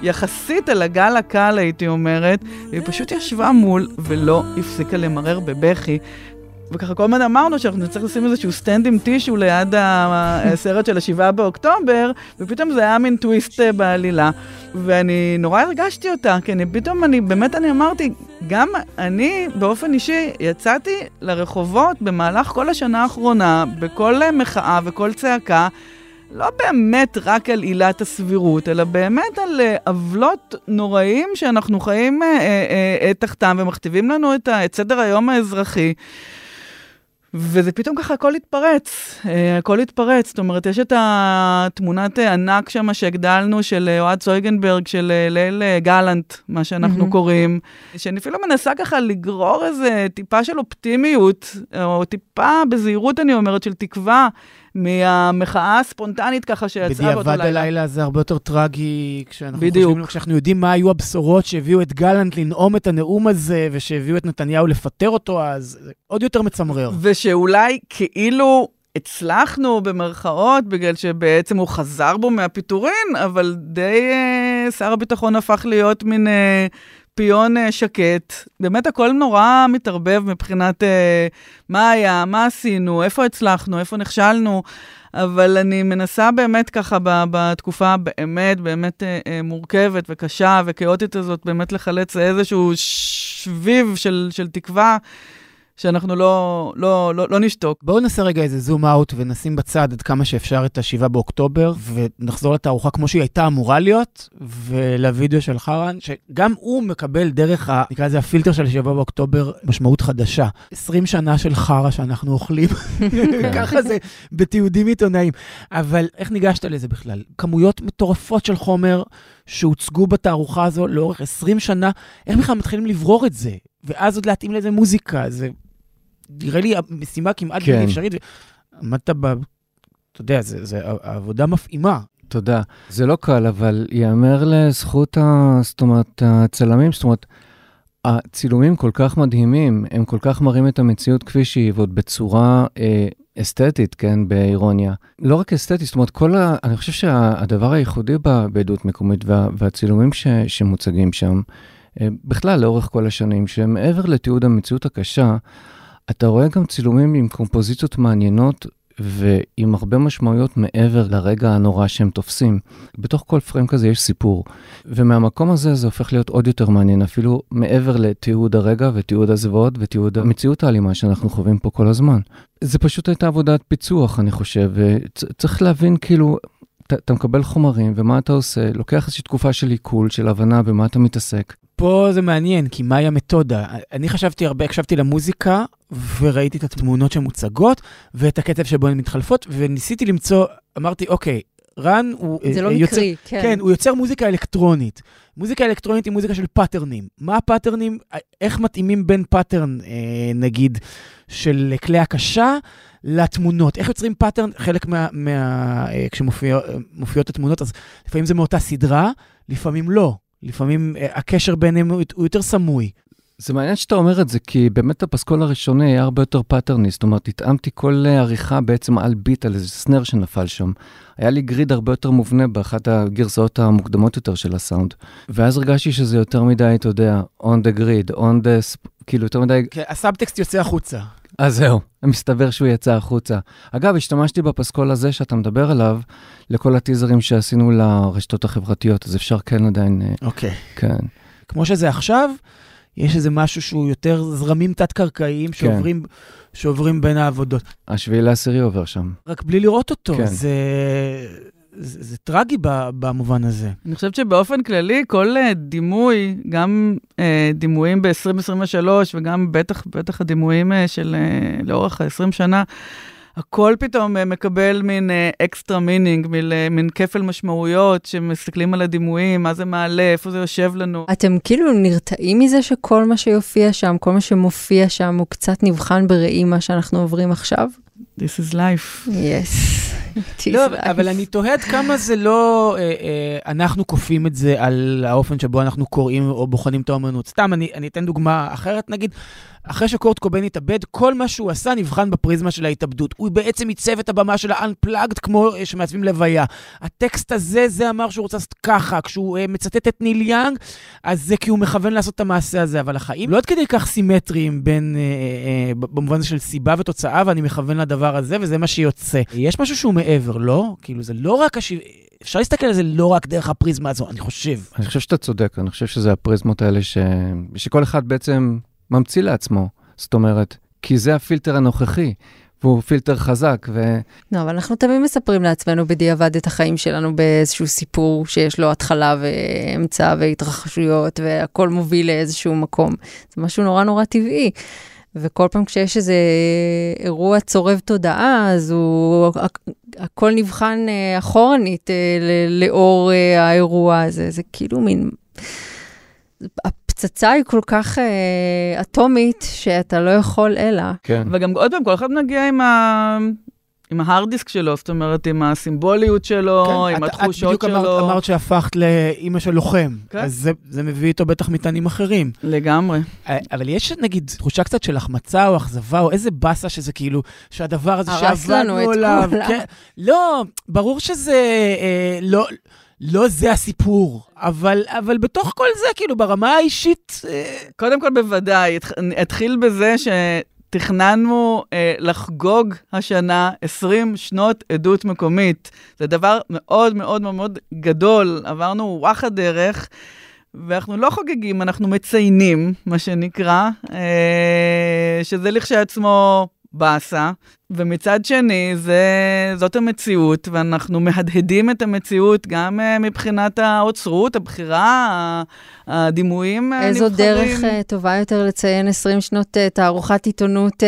S6: יחסית על הגל הקל הייתי אומרת, והיא פשוט ישבה מול ולא הפסיקה למרר בבכי. וככה כל הזמן אמרנו שאנחנו נצטרך לשים איזשהו stand עם טישו ליד הסרט של השבעה באוקטובר, ופתאום זה היה מין טוויסט אה, בעלילה. ואני נורא הרגשתי אותה, כי אני פתאום, אני באמת, אני אמרתי, גם אני באופן אישי יצאתי לרחובות במהלך כל השנה האחרונה, בכל אה, מחאה וכל צעקה, לא באמת רק על עילת הסבירות, אלא באמת על אה, עוולות נוראים שאנחנו חיים אה, אה, אה, תחתם ומכתיבים לנו את, את סדר היום האזרחי. וזה פתאום ככה, הכל התפרץ, אה, הכל התפרץ. זאת אומרת, יש את התמונת אה, ענק שם שהגדלנו של אה, אוהד צויגנברג, של אה, ליל גלנט, מה שאנחנו
S3: מהמם.
S6: קוראים, שאני אפילו מנסה ככה לגרור איזה טיפה של אופטימיות, או טיפה בזהירות, אני אומרת, של תקווה, מהמחאה הספונטנית ככה שיצאה באותו
S2: בדיעבד
S6: לילה.
S2: הלילה זה הרבה יותר טרגי, כשאנחנו
S6: בדיוק.
S2: חושבים, כשאנחנו יודעים מה היו הבשורות שהביאו את גלנט לנאום את הנאום הזה, ושהביאו את נתניהו לפטר אותו, אז זה עוד יותר מצמרר.
S6: ושאולי כאילו הצלחנו במרכאות, בגלל שבעצם הוא חזר בו מהפיטורין, אבל די אה, שר הביטחון הפך להיות מין אה, פיון אה, שקט. באמת הכל נורא מתערבב מבחינת אה, מה היה, מה עשינו, איפה הצלחנו, איפה נכשלנו. אבל אני מנסה באמת ככה בתקופה באמת באמת אה, מורכבת וקשה וכאוטית הזאת, באמת לחלץ איזשהו שביב של, של תקווה. שאנחנו לא, לא, לא, לא נשתוק.
S2: בואו נעשה רגע איזה זום אאוט ונשים בצד עד כמה שאפשר את ה-7 באוקטובר, ונחזור לתערוכה כמו שהיא הייתה אמורה להיות, ולוידאו של חרן, שגם הוא מקבל דרך, ה, נקרא לזה הפילטר של 7 באוקטובר, משמעות חדשה. 20 שנה של חרא שאנחנו אוכלים, ככה זה בתיעודים עיתונאיים. אבל איך ניגשת לזה בכלל? כמויות מטורפות של חומר שהוצגו בתערוכה הזו לאורך 20 שנה, איך בכלל מתחילים לברור את זה? ואז עוד להתאים לזה מוזיקה, זה נראה לי משימה כמעט
S7: כן.
S2: אפשרית. עמדת ב... אתה יודע, זה, זה עבודה מפעימה.
S7: תודה. זה לא קל, אבל ייאמר לזכות, ה... זאת אומרת, הצלמים, זאת אומרת, הצילומים כל כך מדהימים, הם כל כך מראים את המציאות כפי שהיא, ועוד בצורה אה, אסתטית, כן, באירוניה. לא רק אסתטית, זאת אומרת, כל ה... אני חושב שהדבר הייחודי בעדות מקומית וה, והצילומים ש, שמוצגים שם, אה, בכלל, לאורך כל השנים, שמעבר לתיעוד המציאות הקשה, אתה רואה גם צילומים עם קומפוזיציות מעניינות ועם הרבה משמעויות מעבר לרגע הנורא שהם תופסים. בתוך כל פריים כזה יש סיפור, ומהמקום הזה זה הופך להיות עוד יותר מעניין, אפילו מעבר לתיעוד הרגע ותיעוד הזוועות ותיעוד המציאות האלימה שאנחנו חווים פה כל הזמן. זה פשוט הייתה עבודת פיצוח, אני חושב, וצריך להבין כאילו... אתה, אתה מקבל חומרים, ומה אתה עושה? לוקח איזושהי תקופה של עיכול, של הבנה במה אתה מתעסק.
S2: פה זה מעניין, כי מהי המתודה? אני חשבתי הרבה, הקשבתי למוזיקה, וראיתי את התמונות שמוצגות, ואת הקצב שבו הן מתחלפות, וניסיתי למצוא, אמרתי, אוקיי, רן הוא...
S3: זה לא
S2: אה, יוצר,
S3: מקרי, כן.
S2: כן, הוא יוצר מוזיקה אלקטרונית. מוזיקה אלקטרונית היא מוזיקה של pattern־ים. מה ה pattern־ים? איך מתאימים בין pattern, אה, נגיד, של כלי הקשה לתמונות? איך יוצרים pattern? חלק מה... מה אה, כשמופיעות התמונות, אז לפעמים זה מאותה סדרה, לפעמים לא. לפעמים אה, הקשר ביניהם הוא, הוא יותר סמוי.
S7: זה מעניין שאתה אומר את זה, כי באמת הפסקול הראשוני היה הרבה יותר pattern־י, זאת אומרת, התאמתי כל אה, עריכה בעצם על beat, על איזה snare שנפל שם. היה לי grid הרבה יותר מובנה באחת הגרסאות המוקדמות יותר של הסאונד. ואז הרגשתי שזה יותר מדי, אתה יודע, on the grid, on the... כאילו, יותר מדי...
S2: כן, הסאבטקסט יוצא החוצה.
S7: אז זהו, מסתבר שהוא יצא החוצה. אגב, השתמשתי בפסקול הזה שאתה מדבר עליו, לכל הטיזרים שעשינו לרשתות החברתיות, אז אפשר כן עדיין... אה,
S2: אוקיי.
S7: כן.
S2: כמו שזה עכשיו, יש איזה משהו שהוא יותר זרמים תת-קרקעיים שעוברים, שעוברים בין העבודות.
S7: השביעי לעשירי עובר שם.
S2: רק בלי לראות אותו.
S7: כן.
S2: זה, זה, זה טרגי במובן הזה.
S6: אני חושבת שבאופן כללי, כל אה, דימוי, גם אה, דימויים ב-2023 וגם בטח, בטח הדימויים אה, של אה, לאורך ה-20 שנה, הכל פתאום אה, מקבל מין extra meaning, מין, מין כפל משמעויות, שמסתכלים על הדימויים, מה זה מעלה, איפה זה יושב לנו.
S3: אתם כאילו נרתעים מזה שכל מה שיופיע שם, כל מה שמופיע שם, הוא קצת נבחן בראי מה שאנחנו עוברים עכשיו?
S6: This is life.
S3: Yes.
S2: לא. אבל אני תוהה עד כמה זה לא, אה, אה, אנחנו כופים את זה על האופן שבו אנחנו קוראים או בוחנים את האומנות. סתם, אני, אני אתן דוגמה אחרת, נגיד, אחרי שקורט קובן התאבד, כל מה שהוא עשה נבחן בפריזמה של ההתאבדות. הוא בעצם עיצב את הבמה של ה-unplugged כמו אה, שמעצבים לוויה. הטקסט הזה, זה אמר שהוא רוצה לעשות ככה. כשהוא אה, מצטט את ניל יאנג, אז זה כי הוא מכוון לעשות את המעשה הזה. אבל החיים לא עד כדי כך סימטריים בין, אה, אה, במובן הזה של סיבה ותוצאה, ואני מכוון לדבר הזה, וזה מה שיוצא. יש משהו שהוא מעבר, לא? כאילו, זה לא רק הש... אפשר להסתכל על זה לא רק דרך הפריזמה הזו, אני חושב.
S7: אני חושב שאתה צודק, אני חושב שזה הפריזמות האלה ש... שכל אחד בעצם ממציא לעצמו. זאת אומרת, כי זה הפילטר הנוכחי, והוא פילטר חזק, ו...
S3: לא, אבל אנחנו תמיד מספרים לעצמנו בדיעבד את החיים שלנו באיזשהו סיפור שיש לו התחלה ואמצע והתרחשויות, והכל מוביל לאיזשהו מקום. זה משהו נורא נורא טבעי. וכל פעם כשיש איזה אירוע צורב תודעה, אז הוא, הכל נבחן אה, אחורנית אה, לאור אה, האירוע הזה. זה כאילו מין... הפצצה היא כל כך אה, אטומית, שאתה לא יכול אלא.
S7: כן.
S6: וגם עוד פעם, כל אחד מגיע עם ה... עם ההארד דיסק שלו, זאת אומרת, עם הסימבוליות שלו,
S2: כן,
S6: עם
S2: את,
S6: התחושות
S2: את בדיוק
S6: שלו.
S2: אמרת, אמרת שהפכת לאימא של לוחם,
S6: כן.
S2: אז זה, זה מביא איתו בטח מטענים אחרים.
S6: לגמרי.
S2: אה, אבל יש נגיד תחושה קצת של החמצה או אכזבה, או איזה באסה שזה כאילו, שהדבר הזה
S3: הרס לנו
S2: שעבדנו
S3: את
S2: עליו.
S3: כולם.
S2: כן, לא, ברור שזה אה, לא... לא זה הסיפור, אבל, אבל בתוך כל זה, כאילו, ברמה האישית... אה,
S6: קודם כל, בוודאי, אתחיל בזה שתכננו אה, לחגוג השנה 20 שנות עדות מקומית. זה דבר מאוד מאוד מאוד גדול, עברנו וואחד דרך. ואנחנו לא חוגגים, אנחנו מציינים, מה שנקרא, אה, שזה לכשעצמו באסה. ומצד שני, זה, זאת המציאות, ואנחנו מהדהדים את המציאות גם uh, מבחינת האוצרות, הבחירה, הדימויים הנבחרים.
S3: איזו דרך uh, טובה יותר לציין 20 שנות תערוכת עיתונות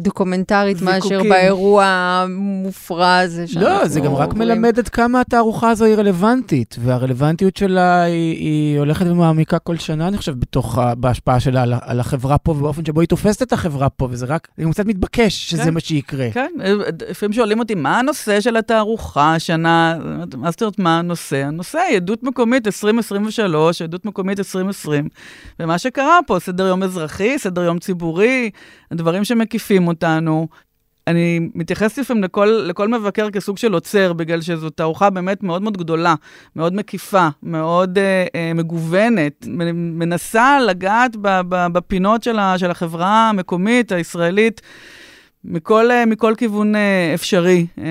S3: דוקומנטרית מאשר
S6: זיקוקים.
S3: באירוע המופרע הזה שאנחנו
S2: לא, זה גם רק. מלמד עד כמה התערוכה הזו היא רלוונטית, והרלוונטיות שלה היא, היא הולכת ומעמיקה כל שנה, אני חושב, בתוך, בהשפעה שלה על, החברה פה, ובאופן שבו היא תופסת את החברה פה, וזה רק, זה קצת מתבקש שזה
S6: כן.
S2: מה שיקרה. יקרה.
S6: כן, לפעמים שואלים אותי, מה הנושא של התערוכה השנה? מה זאת אומרת, מה הנושא? הנושא, עדות מקומית 2023, עדות מקומית 2020. ומה שקרה פה, סדר יום אזרחי, סדר יום ציבורי, הדברים שמקיפים אותנו. אני מתייחסת לפעמים לכל, לכל מבקר כסוג של עוצר, בגלל שזו תערוכה באמת מאוד מאוד גדולה, מאוד מקיפה, מאוד אה, אה, מגוונת, מנסה לגעת בפינות של, ה, של החברה המקומית, הישראלית. מכל, אה, מכל כיוון אה, אפשרי, אה,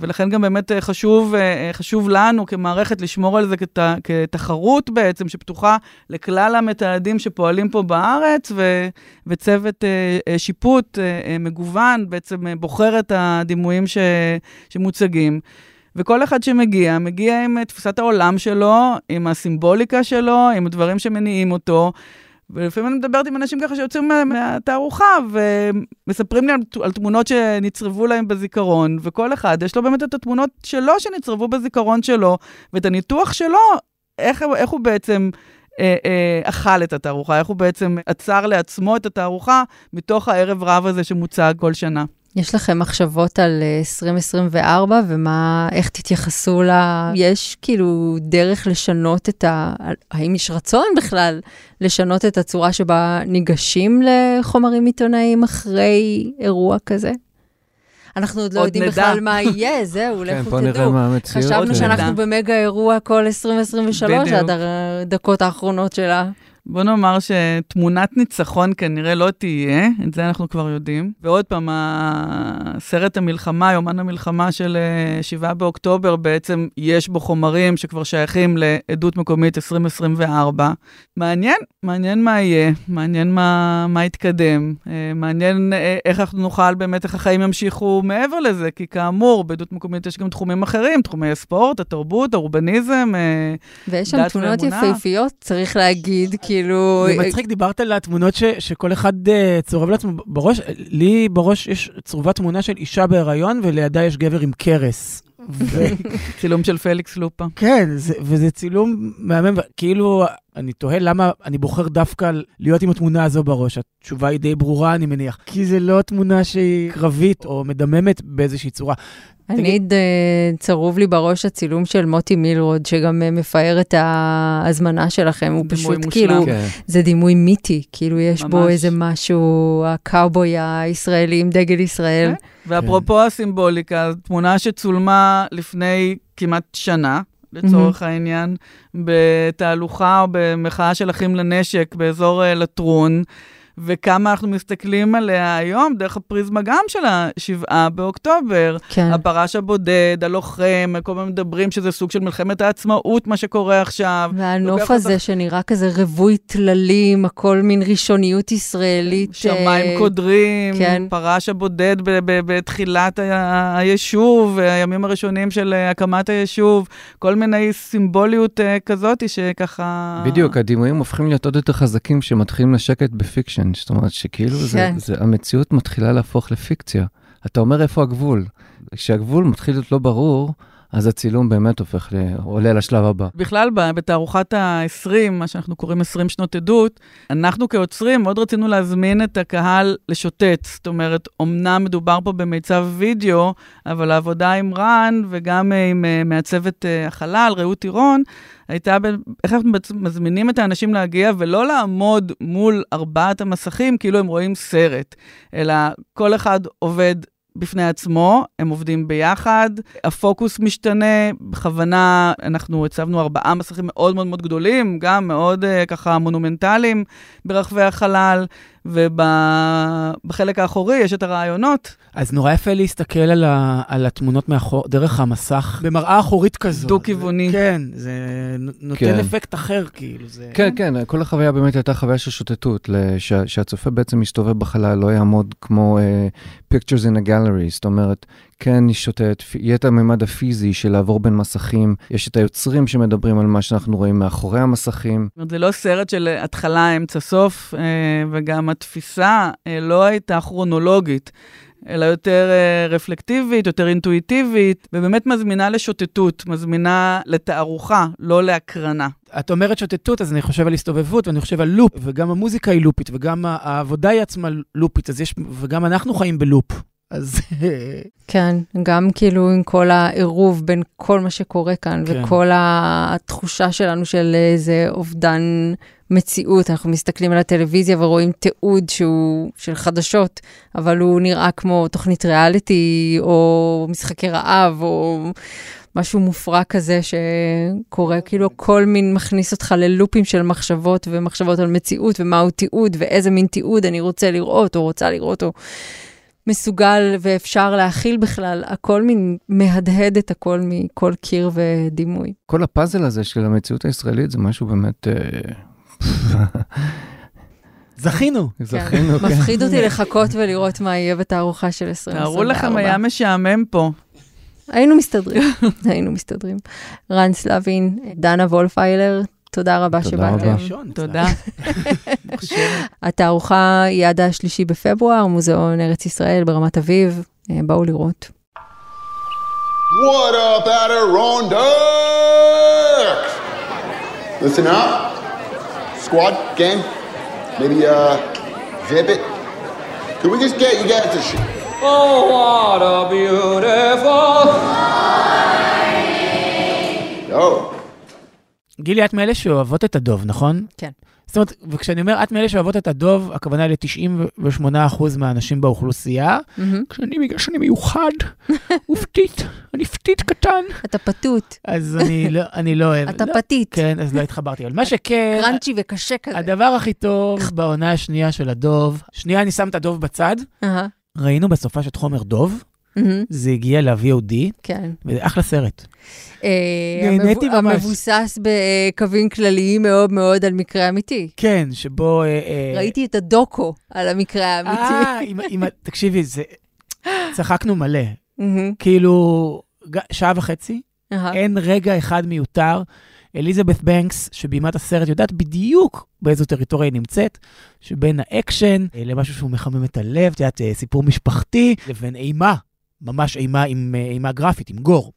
S6: ולכן גם באמת חשוב, חשוב לנו כמערכת לשמור על זה כת, כתחרות בעצם, שפתוחה לכלל המתעדים שפועלים פה בארץ, ו, וצוות שיפוט מגוון בעצם בוחר את הדימויים ש, שמוצגים. וכל אחד שמגיע, מגיע עם תפיסת העולם שלו, עם הסימבוליקה שלו, עם הדברים שמניעים אותו. ולפעמים אני מדברת עם אנשים ככה שיוצאים מה, מהתערוכה, ומספרים לי על, על תמונות שנצרבו להם בזיכרון, וכל אחד יש לו באמת את התמונות שלו שנצרבו בזיכרון שלו, ואת הניתוח שלו, איך, איך הוא בעצם אה, אה, אכל את התערוכה, איך הוא בעצם עצר לעצמו את התערוכה מתוך הערב רב הזה שמוצג כל שנה.
S3: יש לכם מחשבות על 2024 אה, ומה, איך תתייחסו ל... יש כאילו דרך לשנות את ה... האם יש רצון בכלל לשנות את הצורה שבה ניגשים לחומרים עיתונאיים אחרי אירוע כזה? אנחנו עוד לא יודעים
S6: נדע.
S3: בכלל מה יהיה, זהו,
S7: כן,
S3: לכו
S7: בוא נראה
S3: תדעו.
S7: מה המציאות.
S3: חשבנו שאנחנו
S6: נדע.
S3: במגה אירוע כל 2023
S6: בדיוק.
S3: עד הדקות האחרונות שלה.
S6: בוא נאמר שתמונת ניצחון כנראה לא תהיה, את זה אנחנו כבר יודעים. ועוד פעם, סרט המלחמה, יומן המלחמה של 7 באוקטובר, בעצם יש בו חומרים שכבר שייכים לעדות מקומית 2024. מעניין, מעניין מה יהיה, מעניין מה, מה יתקדם, אה, מעניין אה, איך אנחנו נוכל באמת, איך החיים ימשיכו מעבר לזה, כי כאמור, בעדות מקומית יש גם תחומים אחרים, תחומי הספורט, התרבות, האורבניזם, אה,
S3: ויש שם
S6: דת
S3: תמונות
S6: ואמונה.
S3: יפהפיות, צריך להגיד, כאילו...
S2: זה מצחיק, דיברת על התמונות ש, שכל אחד uh, צורב לעצמו בראש. לי בראש יש צרובה תמונה של אישה בהיריון, ולידה יש גבר עם כרס. ו-
S6: צילום של פליקס לופה.
S2: כן, זה, וזה צילום מהמם, כאילו, אני תוהה למה אני בוחר דווקא להיות עם התמונה הזו בראש. התשובה היא די ברורה, אני מניח. כי זה לא תמונה שהיא קרבית או מדממת באיזושהי צורה.
S3: אני אה, צרוב לי בראש הצילום של מוטי מילרוד, שגם אה, מפאר את ההזמנה שלכם. הוא פשוט
S6: מושלם.
S3: כאילו,
S7: כן.
S3: זה דימוי מיתי, כאילו יש בו
S6: ממש.
S3: איזה משהו, הקאובוי הישראלי עם דגל ישראל.
S6: ואפרופו הסימבוליקה, תמונה שצולמה לפני כמעט שנה, לצורך העניין, בתהלוכה או במחאה של אחים לנשק באזור אה, לטרון, וכמה אנחנו מסתכלים עליה היום דרך הפריזמה גם של השבעה באוקטובר.
S3: כן.
S6: הפרש הבודד, הלוחם, כל הזמן מדברים שזה סוג של מלחמת העצמאות, מה שקורה עכשיו.
S3: והנוף הזה
S6: אותך-
S3: שנראה כזה רווי טללים, הכל מין ראשוניות ישראלית.
S6: שמיים
S3: אה,
S6: קודרים,
S3: כן.
S6: פרש בודד ב- ב- בתחילת ה- היישוב, הימים הראשונים של הקמת היישוב, כל מיני סימבוליות אה, כזאת שככה...
S7: בדיוק, הדימויים הופכים להיות עוד יותר חזקים שמתחילים לשחק בפיקשן. זאת אומרת שכאילו זה,
S3: כן.
S7: זה, המציאות מתחילה להפוך לפיקציה. אתה אומר איפה הגבול. כשהגבול מתחיל להיות לא ברור, אז הצילום באמת הופך, ל... עולה לשלב הבא.
S6: בכלל, בתערוכת ה-20, מה שאנחנו קוראים 20 שנות עדות, אנחנו כעוצרים מאוד רצינו להזמין את הקהל לשוטט. זאת אומרת, אמנם מדובר פה במיצב וידאו, אבל העבודה עם רן וגם אה, עם אה, מעצבת אה, החלל, רעות טירון, הייתה ב... איך אנחנו מזמינים את האנשים להגיע ולא לעמוד מול ארבעת המסכים כאילו הם רואים סרט, אלא כל אחד עובד בפני עצמו, הם עובדים ביחד, הפוקוס משתנה, בכוונה אנחנו הצבנו ארבעה מסכים מאוד מאוד מאוד גדולים, גם מאוד uh, ככה מונומנטליים ברחבי החלל, ובחלק האחורי יש את הרעיונות.
S2: אז נורא יפה להסתכל על, ה, על התמונות מאחור, דרך המסך, במראה אחורית כזו.
S6: דו-כיווני.
S2: כן, זה נו- נותן
S7: כן.
S2: אפקט אחר, כאילו. זה...
S7: כן, כן, כל החוויה באמת הייתה חוויה של שוטטות, לש- שהצופה בעצם מסתובב בחלל, לא יעמוד כמו uh, pictures in a gallery, זאת אומרת, כן נשוטט, פ- יהיה את הממד הפיזי של לעבור בין מסכים, יש את היוצרים שמדברים על מה שאנחנו רואים מאחורי המסכים.
S6: זאת אומרת, זה לא סרט של התחלה, אמצע, סוף, אה, וגם התפיסה אה, לא הייתה כרונולוגית. אלא יותר אה, רפלקטיבית, יותר אינטואיטיבית, ובאמת מזמינה לשוטטות, מזמינה לתערוכה, לא להקרנה.
S2: את אומרת שוטטות, אז אני חושב על הסתובבות, ואני חושב על לופ, וגם המוזיקה היא לופית, וגם העבודה היא עצמה לופית, אז יש, וגם אנחנו חיים בלופ. אז
S3: כן, גם כאילו עם כל העירוב בין כל מה שקורה כאן,
S2: כן.
S3: וכל התחושה שלנו של איזה אובדן מציאות. אנחנו מסתכלים על הטלוויזיה ורואים תיעוד שהוא של חדשות, אבל הוא נראה כמו תוכנית ריאליטי, או משחקי רעב, או משהו מופרע כזה שקורה, כאילו כל מין מכניס אותך ללופים של מחשבות ומחשבות על מציאות ומהו תיעוד ואיזה מין תיעוד אני רוצה לראות או רוצה לראות או מסוגל ואפשר להכיל בכלל, הכל מין מהדהד את הכל מכל קיר ודימוי.
S7: כל הפאזל הזה של המציאות הישראלית זה משהו באמת... אה,
S2: זכינו.
S7: זכינו, כן.
S3: מפחיד אותי לחכות ולראות מה יהיה בתערוכה של 2024.
S6: תארו לכם, היה משעמם פה.
S3: היינו מסתדרים, היינו מסתדרים. רן סלבין, דנה וולפיילר, תודה רבה
S7: תודה
S3: שבאתם.
S6: תודה.
S3: התערוכה היא עד השלישי בפברואר, מוזיאון ארץ ישראל ברמת אביב, אה, בואו לראות.
S8: What up, Adirondacks? Listen up. Squad, gang, maybe uh, zip it. Could we just get you guys to sh-
S9: Oh, what a beautiful.
S8: Yo.
S2: גילי, את מאלה שאוהבות את הדוב, נכון?
S3: כן.
S2: זאת אומרת, וכשאני אומר את מאלה שאוהבות את הדוב, הכוונה היא ל-98% מהאנשים באוכלוסייה.
S3: מהמם.
S2: כשאני, בגלל שאני מיוחד, ופתית, אני פתית קטן,
S3: אתה פתות,
S2: אז אני לא, אני לא אוהב.
S3: אתה
S2: לא,
S3: פתית,
S2: כן, אז לא התחברתי. אבל מה שכן,
S3: קראנצ'י וקשה כזה.
S2: הדבר הכי טוב בעונה השנייה של הדוב, שנייה אני שם את הדוב בצד, ראינו בסופה של חומר דוב,
S3: מהמם,
S2: זה הגיע ל-VOD,
S3: כן.
S2: וזה אחלה סרט.
S3: אה,
S2: נהניתי ממש.
S3: המבוסס בקווים כלליים מאוד מאוד על מקרה אמיתי.
S2: כן, שבו... אה, אה,
S3: ראיתי את הדוקו על המקרה האמיתי.
S2: אה, תקשיבי, זה... צחקנו מלא.
S3: מהמם,
S2: כאילו, שעה וחצי. אין רגע אחד מיותר. אליזבת בנקס, שביימה את הסרט, יודעת בדיוק באיזו טריטוריה היא נמצאת, שבין האקשן למשהו שהוא מחמם את הלב, את יודעת, סיפור משפחתי, לבין אימה, ממש אימה עם אה, אימה גרפית, עם gore.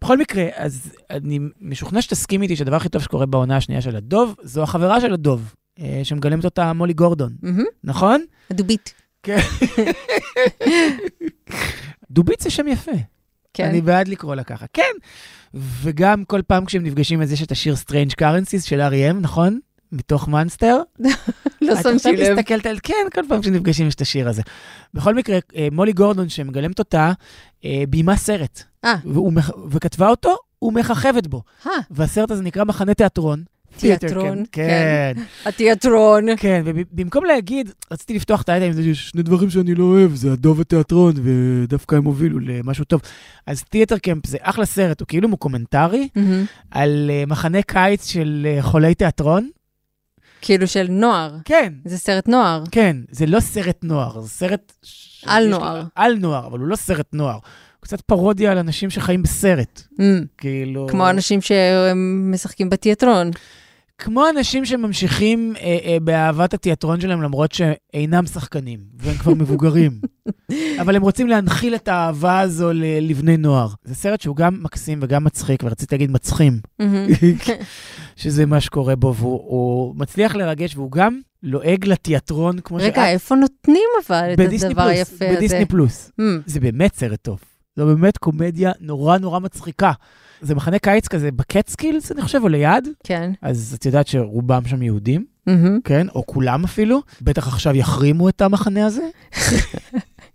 S2: בכל מקרה, אז אני משוכנע שתסכים איתי שהדבר הכי טוב שקורה בעונה השנייה של הדוב, זו החברה של הדוב, אה, שמגלמת אותה מולי גורדון,
S3: מהמם,
S2: נכון?
S3: הדובית.
S2: דובית זה שם יפה.
S3: כן.
S2: אני בעד לקרוא לה ככה. כן, וגם כל פעם כשהם נפגשים, אז יש את השיר Strange Currencies של R.E.M, נכון? מתוך מאנסטר.
S3: לא שמתי
S2: עכשיו
S3: לב.
S2: מסתכלת על, כן, כל פעם כשנפגשים יש את השיר הזה. בכל מקרה, אה, מולי גורדון, שמגלמת אותה, אה, ביימה סרט.
S3: אה.
S2: וכתבה אותו, ומככבת בו.
S3: אה,
S2: והסרט הזה נקרא מחנה תיאטרון.
S3: תיאטרון,
S2: כן.
S3: כן. התיאטרון.
S2: כן, ובמקום להגיד, רציתי לפתוח את הידע עם זה, שני דברים שאני לא אוהב, זה הדוב ותיאטרון, ודווקא הם הובילו למשהו טוב. אז תיאטר קמפ זה אחלה סרט, הוא כאילו מוקומנטרי. על מחנה קיץ של חולי תיאטרון.
S3: כאילו של נוער.
S2: כן,
S3: זה סרט נוער.
S2: כן, זה לא סרט נוער, זה סרט... ש-
S3: על נוער.
S2: לו- על נוער, אבל הוא לא סרט נוער. הוא קצת פרודיה על אנשים שחיים בסרט.
S3: אמ,
S2: כאילו...
S3: כמו אנשים שמשחקים בתיאטרון.
S2: כמו אנשים שממשיכים אה, אה, באהבת התיאטרון שלהם למרות שאינם שחקנים, והם כבר מבוגרים. אבל הם רוצים להנחיל את האהבה הזו ל- לבני נוער. זה סרט שהוא גם מקסים וגם מצחיק, ורציתי להגיד מצחים. שזה מה שקורה בו, והוא הוא מצליח לרגש, והוא גם לועג לתיאטרון כמו
S3: רגע, איפה נותנים אבל את
S2: בדיסני
S3: הדבר
S2: פלוס,
S3: היפה הזה?
S2: בדיסני פלוס.
S3: אמ,
S2: זה באמת סרט טוב. זו באמת קומדיה נורא נורא מצחיקה. זה מחנה קיץ כזה בקטסקילס, אני חושב, או ליד,
S3: כן.
S2: אז את יודעת שרובם שם יהודים.
S3: מהמם.
S2: כן, או כולם אפילו. בטח עכשיו יחרימו את המחנה הזה.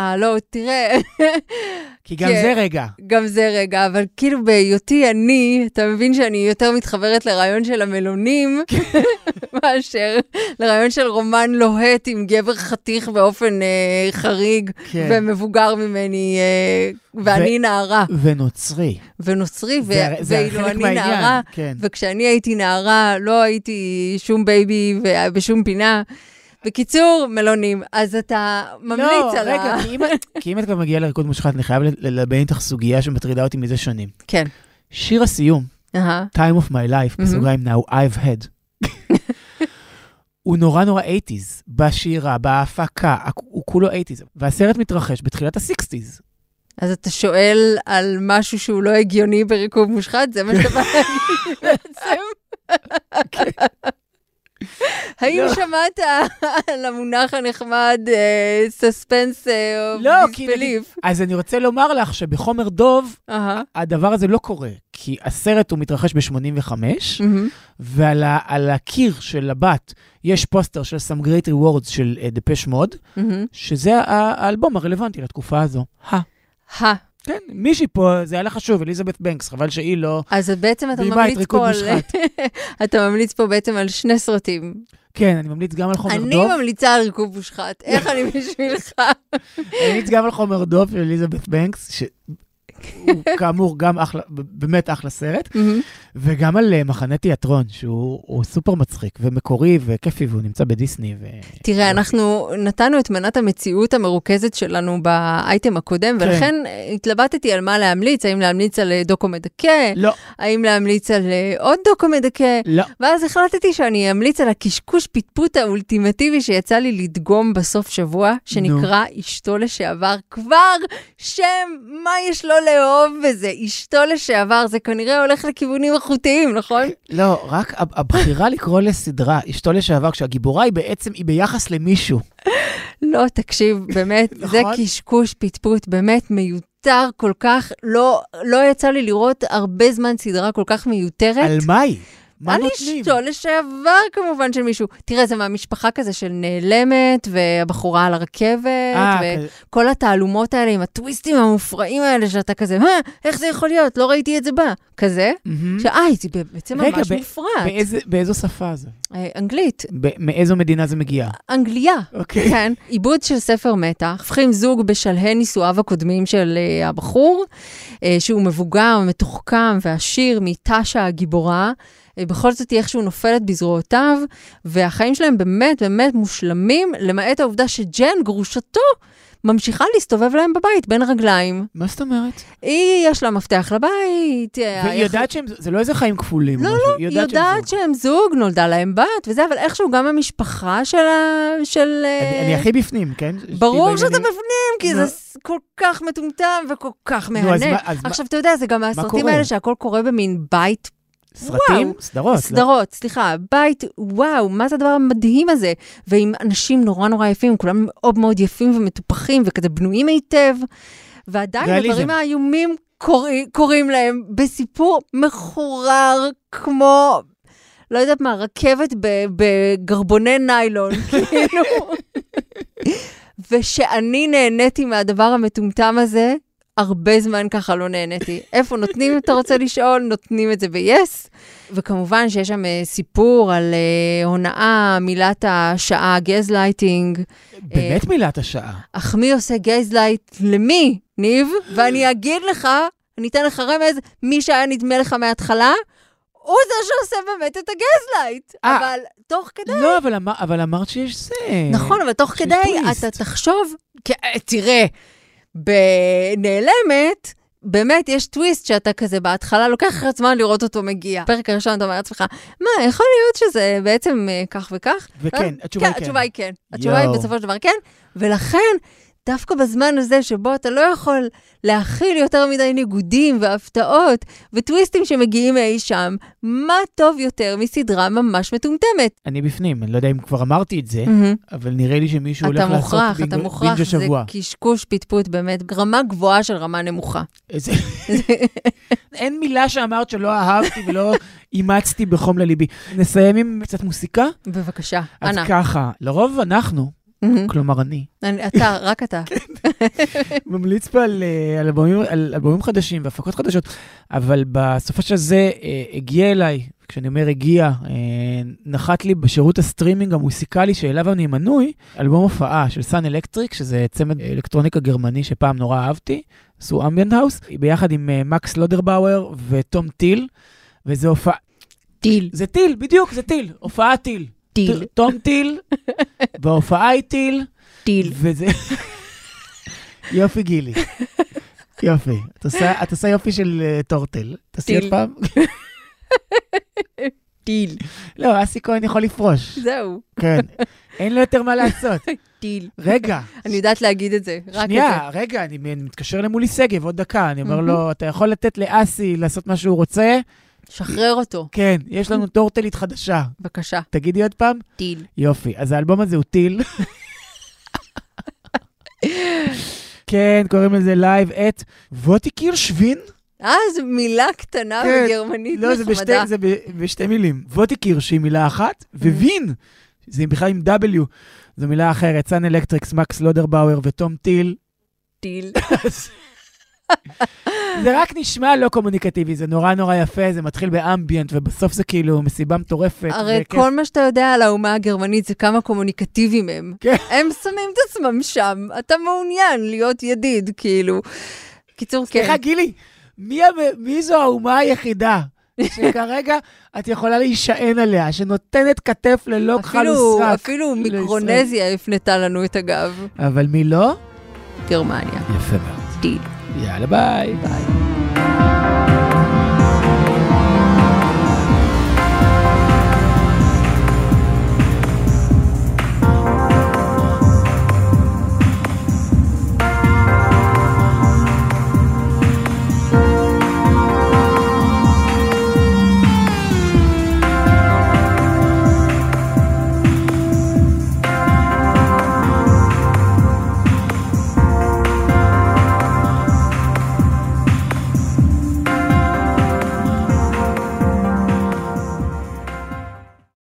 S3: אה, לא, תראה,
S2: כי גם
S3: כן.
S2: זה רגע.
S3: גם זה רגע, אבל כאילו בהיותי אני, אתה מבין שאני יותר מתחברת לרעיון של המלונים, מאשר לרעיון של רומן לוהט עם גבר חתיך באופן אה, חריג,
S2: כן.
S3: ומבוגר ממני, אה, ואני נערה,
S2: ונוצרי.
S3: ונוצרי, ו-
S2: זה- זה
S3: ואילו אני
S2: מהעניין,
S3: נערה,
S2: כן.
S3: וכשאני הייתי נערה, לא הייתי שום בייבי ו- בשום פינה. בקיצור, מלונים. אז אתה ממליץ
S2: לא,
S3: על
S2: רגע,
S3: ה...
S2: אם את- כי אם את כבר מגיעה לריקוד מושחת, אני חייב ללבן איתך סוגיה שמטרידה אותי מזה שנים.
S3: כן.
S2: שיר הסיום,
S3: אהה.
S2: Time of my life,
S3: מהמם.
S2: בסוגריים now, I've had. הוא נורא נורא 80's, בשירה, בהפקה, הוא כולו 80's. והסרט מתרחש בתחילת ה-60's.
S3: אז אתה שואל על משהו שהוא לא הגיוני בריקוב מושחת? זה מה שאתה בא להגיד בעצם? האם
S2: לא.
S3: שמעת על המונח הנחמד אה, סספנס או דיסבליף?
S2: אז אני רוצה לומר לך שבחומר דוב. הדבר הזה לא קורה, כי הסרט הוא מתרחש ב-85,
S3: מהמם.
S2: ועל הקיר של הבת יש פוסטר של Some Great Rewards של דפש מוד,
S3: מהמם.
S2: שזה האלבום הרלוונטי לתקופה הזו. ה.
S3: ה.
S2: כן, מישהי פה, זה היה לה חשוב, אליזבת בנקס, חבל שהיא לא...
S3: אז בעצם אתה ממליץ פה על... אתה ממליץ פה בעצם על שני סרטים.
S2: כן, אני ממליץ גם על חומר
S3: אני
S2: דוב.
S3: ממליצה על ריקוב מושחת. איך אני בשבילך?
S2: אני ממליץ גם על חומר דוב של אליזבת בנקס, שהוא כאמור גם אחלה, באמת אחלה סרט. וגם על אה, מחנה תיאטרון, שהוא הוא סופר מצחיק ומקורי וכיפי, והוא נמצא בדיסני. ו...
S3: תראה, אנחנו נתנו את מנת המציאות המרוכזת שלנו באייטם הקודם,
S2: כן.
S3: ולכן אה, התלבטתי על מה להמליץ, האם להמליץ על אה, דוקו מדכא,
S2: לא,
S3: האם להמליץ על עוד דוקו מדכא,
S2: לא.
S3: ואז החלטתי שאני אמליץ על הקשקוש פטפוט האולטימטיבי שיצא לי לדגום בסוף שבוע, שנקרא אשתו לשעבר. כבר שם, מה יש לו לאהוב בזה? אשתו לשעבר, זה כנראה הולך לכיוונים איכותיים, נכון?
S2: לא, רק הב- הבחירה לקרוא לסדרה אשתו לשעבר, כשהגיבורה היא בעצם, היא ביחס למישהו.
S3: לא, תקשיב, באמת, זה
S2: נכון?
S3: קשקוש פטפוט, באמת מיותר כל כך. לא, לא יצא לי לראות הרבה זמן סדרה כל כך מיותרת.
S2: על מה היא? מה
S3: על
S2: נותנים?
S3: אשתו לשעבר כמובן של מישהו. תראה, זה מהמשפחה כזה של נעלמת, והבחורה על הרכבת,
S2: אה,
S3: וכל התעלומות האלה עם הטוויסטים המופרעים האלה, שאתה כזה, מה, איך זה יכול להיות? לא ראיתי את זה בא. כזה. שאי, זה בעצם ממש.
S2: באיזה- באיזו שפה זה?
S3: אה, אנגלית,
S2: מאיזו מדינה זה מגיע?
S3: אנגליה.
S2: אוקיי.
S3: כן, עיבוד של ספר מתח, הופכים זוג בשלהי נישואיו הקודמים של הבחור, שהוא מבוגר, מתוחכם ועשיר מטאשה הגיבורה. Uh, בכל זאת היא איכשהו נופלת בזרועותיו, והחיים שלהם באמת באמת מושלמים, למעט העובדה שג'ן, גרושתו, ממשיכה להסתובב להם בבית בין הרגליים.
S2: מה זאת אומרת?
S3: היא, יש לה מפתח לבית. אה,
S2: והיא יודעת שהם, זה לא איזה חיים כפולים.
S3: לא, לא, היא יודעת
S2: שהם זוג.
S3: שהם זוג, נולדה להם בת וזה, אבל איכשהו גם המשפחה של ה... של...
S2: אני
S3: אה,
S2: אני הכי בפנים, כן?
S3: ברור שאתה
S2: בעניינים-
S3: בפנים, כי
S2: נו.
S3: זה כל כך מטומטם וכל כך
S2: נו, אז
S3: מהנה.
S2: מה- אז מה-
S3: עכשיו, אתה יודע, זה גם מהסרטים? האלה שהכל קורה במין בית,
S2: סרטים?
S3: וואו.
S2: סדרות. לא?
S3: סדרות, סליחה, בית, וואו, מה זה הדבר המדהים הזה? ועם אנשים נורא נורא יפים, כולם מאוד מאוד יפים ומטופחים וכזה בנויים היטב, ועדיין. הדברים האיומים קורי- קורים להם בסיפור מחורר כמו... לא יודעת מה, רכבת בגרבוני ניילון, כאילו. ושאני נהניתי מהדבר המטומטם הזה, הרבה זמן ככה לא נהניתי. איפה נותנים, אם אתה רוצה לשאול, נותנים את זה ב-yes. וכמובן שיש שם אה, סיפור על אה, הונאה, מילת השעה, גזלייטינג.
S2: באמת מילת השעה.
S3: אך מי עושה gaslight למי, ניב? ואני אגיד לך, אני אתן לך רמז, מי שהיה נדמה לך מההתחלה, הוא זה שעושה באמת את ה
S2: gaslight.
S3: אבל תוך כדי...
S2: לא, אבל אמר- אבל אמרת שיש זה.
S3: נכון, אבל תוך כדי
S2: טוויסט.
S3: אתה תחשוב, אה, תראה, בנעלמת, באמת יש טוויסט שאתה כזה בהתחלה לוקח לך זמן לראות אותו מגיע. בפרק הראשון אתה אומר לעצמך, מה, יכול להיות שזה בעצם אה, כך וכך?
S2: וכן, התשובה היא כן.
S3: התשובה היא כן. התשובה היא. בסופו של דבר כן, ולכן, דווקא בזמן הזה שבו אתה לא יכול להכיל יותר מדי ניגודים והפתעות וטוויסטים שמגיעים מאי שם, מה טוב יותר מסדרה ממש מטומטמת?
S2: אני בפנים, אני לא יודע אם כבר אמרתי את זה,
S3: מהמם.
S2: אבל נראה לי שמישהו הולך
S3: אתה
S2: לעשות
S3: מוכרח,
S2: בינגו-
S3: אתה מוכרח,
S2: בינג'
S3: זה
S2: השבוע.
S3: קשקוש פטפוט באמת, רמה גבוהה של רמה נמוכה.
S2: איזה- אין מילה שאמרת שלא אהבתי ולא אימצתי בחום לליבי. נסיים עם קצת מוסיקה?
S3: בבקשה,
S2: אז
S3: אנא.
S2: ככה, לרוב אנחנו. כלומר אני,
S3: אתה, רק אתה.
S2: ממליץ פה על, אה, על, אלבומים, חדשים והפקות חדשות, אבל בסופו של זה אה, הגיע אליי, כשאני אומר הגיע, אה, נחת לי בשירות הסטרימינג המוסיקלי שאליו אני מנוי, אלבום הופעה של Sun Electric, שזה צמד אלקטרוניקה גרמני שפעם נורא אהבתי, עשו ambient house, ביחד עם מקס לודרבאואר ותום טיל, וזה הופעה...
S3: טיל.
S2: זה טיל, בדיוק, זה טיל, הופעה טיל.
S3: טיל.
S2: תום טיל, בהופעה היא טיל,
S3: טיל.
S2: וזה... יופי גילי. יופי. את עושה- את עושה יופי של אה, טורטל. תעשי עוד. פעם?
S3: טיל.
S2: לא, אסי כהן יכול לפרוש.
S3: זהו,
S2: כן. אין לו יותר מה לעשות.
S3: טיל.
S2: רגע,
S3: אני יודעת להגיד את זה, רק את זה.
S2: שנייה, רגע, אני מתקשר למולי שגב עוד דקה, אני אומר. לו, אתה יכול לתת לאסי לעשות מה שהוא רוצה?
S3: שחרר אותו,
S2: כן, יש לנו טורטלית חדשה.
S3: בבקשה.
S2: תגידי עוד פעם?
S3: טיל.
S2: יופי, אז האלבום הזה הוא טיל. כן, קוראים לזה Live at Votivkirche Wien?
S3: אה, זו מילה קטנה
S2: כן.
S3: בגרמנית
S2: לא, זה
S3: נחמדה.
S2: זה ב- בשתי מילים. Votivkirche היא מילה אחת, Wien, זה בכלל עם W, זו מילה אחרת. Sun Electric, מקס לודרבאואר ותום טיל.
S3: טיל.
S2: זה רק נשמע לא קומוניקטיבי, זה נורא נורא יפה, זה מתחיל ב ambient, ובסוף זה כאילו מסיבה מטורפת.
S3: הרי
S2: וכיף.
S3: כל מה שאתה יודע על האומה הגרמנית זה כמה קומוניקטיביים הם.
S2: כן.
S3: הם שמים את עצמם שם, אתה מעוניין להיות ידיד, כאילו. קיצור, כן.
S2: סליחה, גילי, מי, המ- מי זו האומה היחידה שכרגע את יכולה להישען עליה, שנותנת כתף ללא כחל וסרק?
S3: אפילו
S2: לישראל?
S3: מיקרונזיה הפנתה לנו את הגב.
S2: אבל מי לא?
S3: גרמניה.
S2: יפה מאוד.
S3: טיל.
S2: יאללה, ביי.
S3: ביי.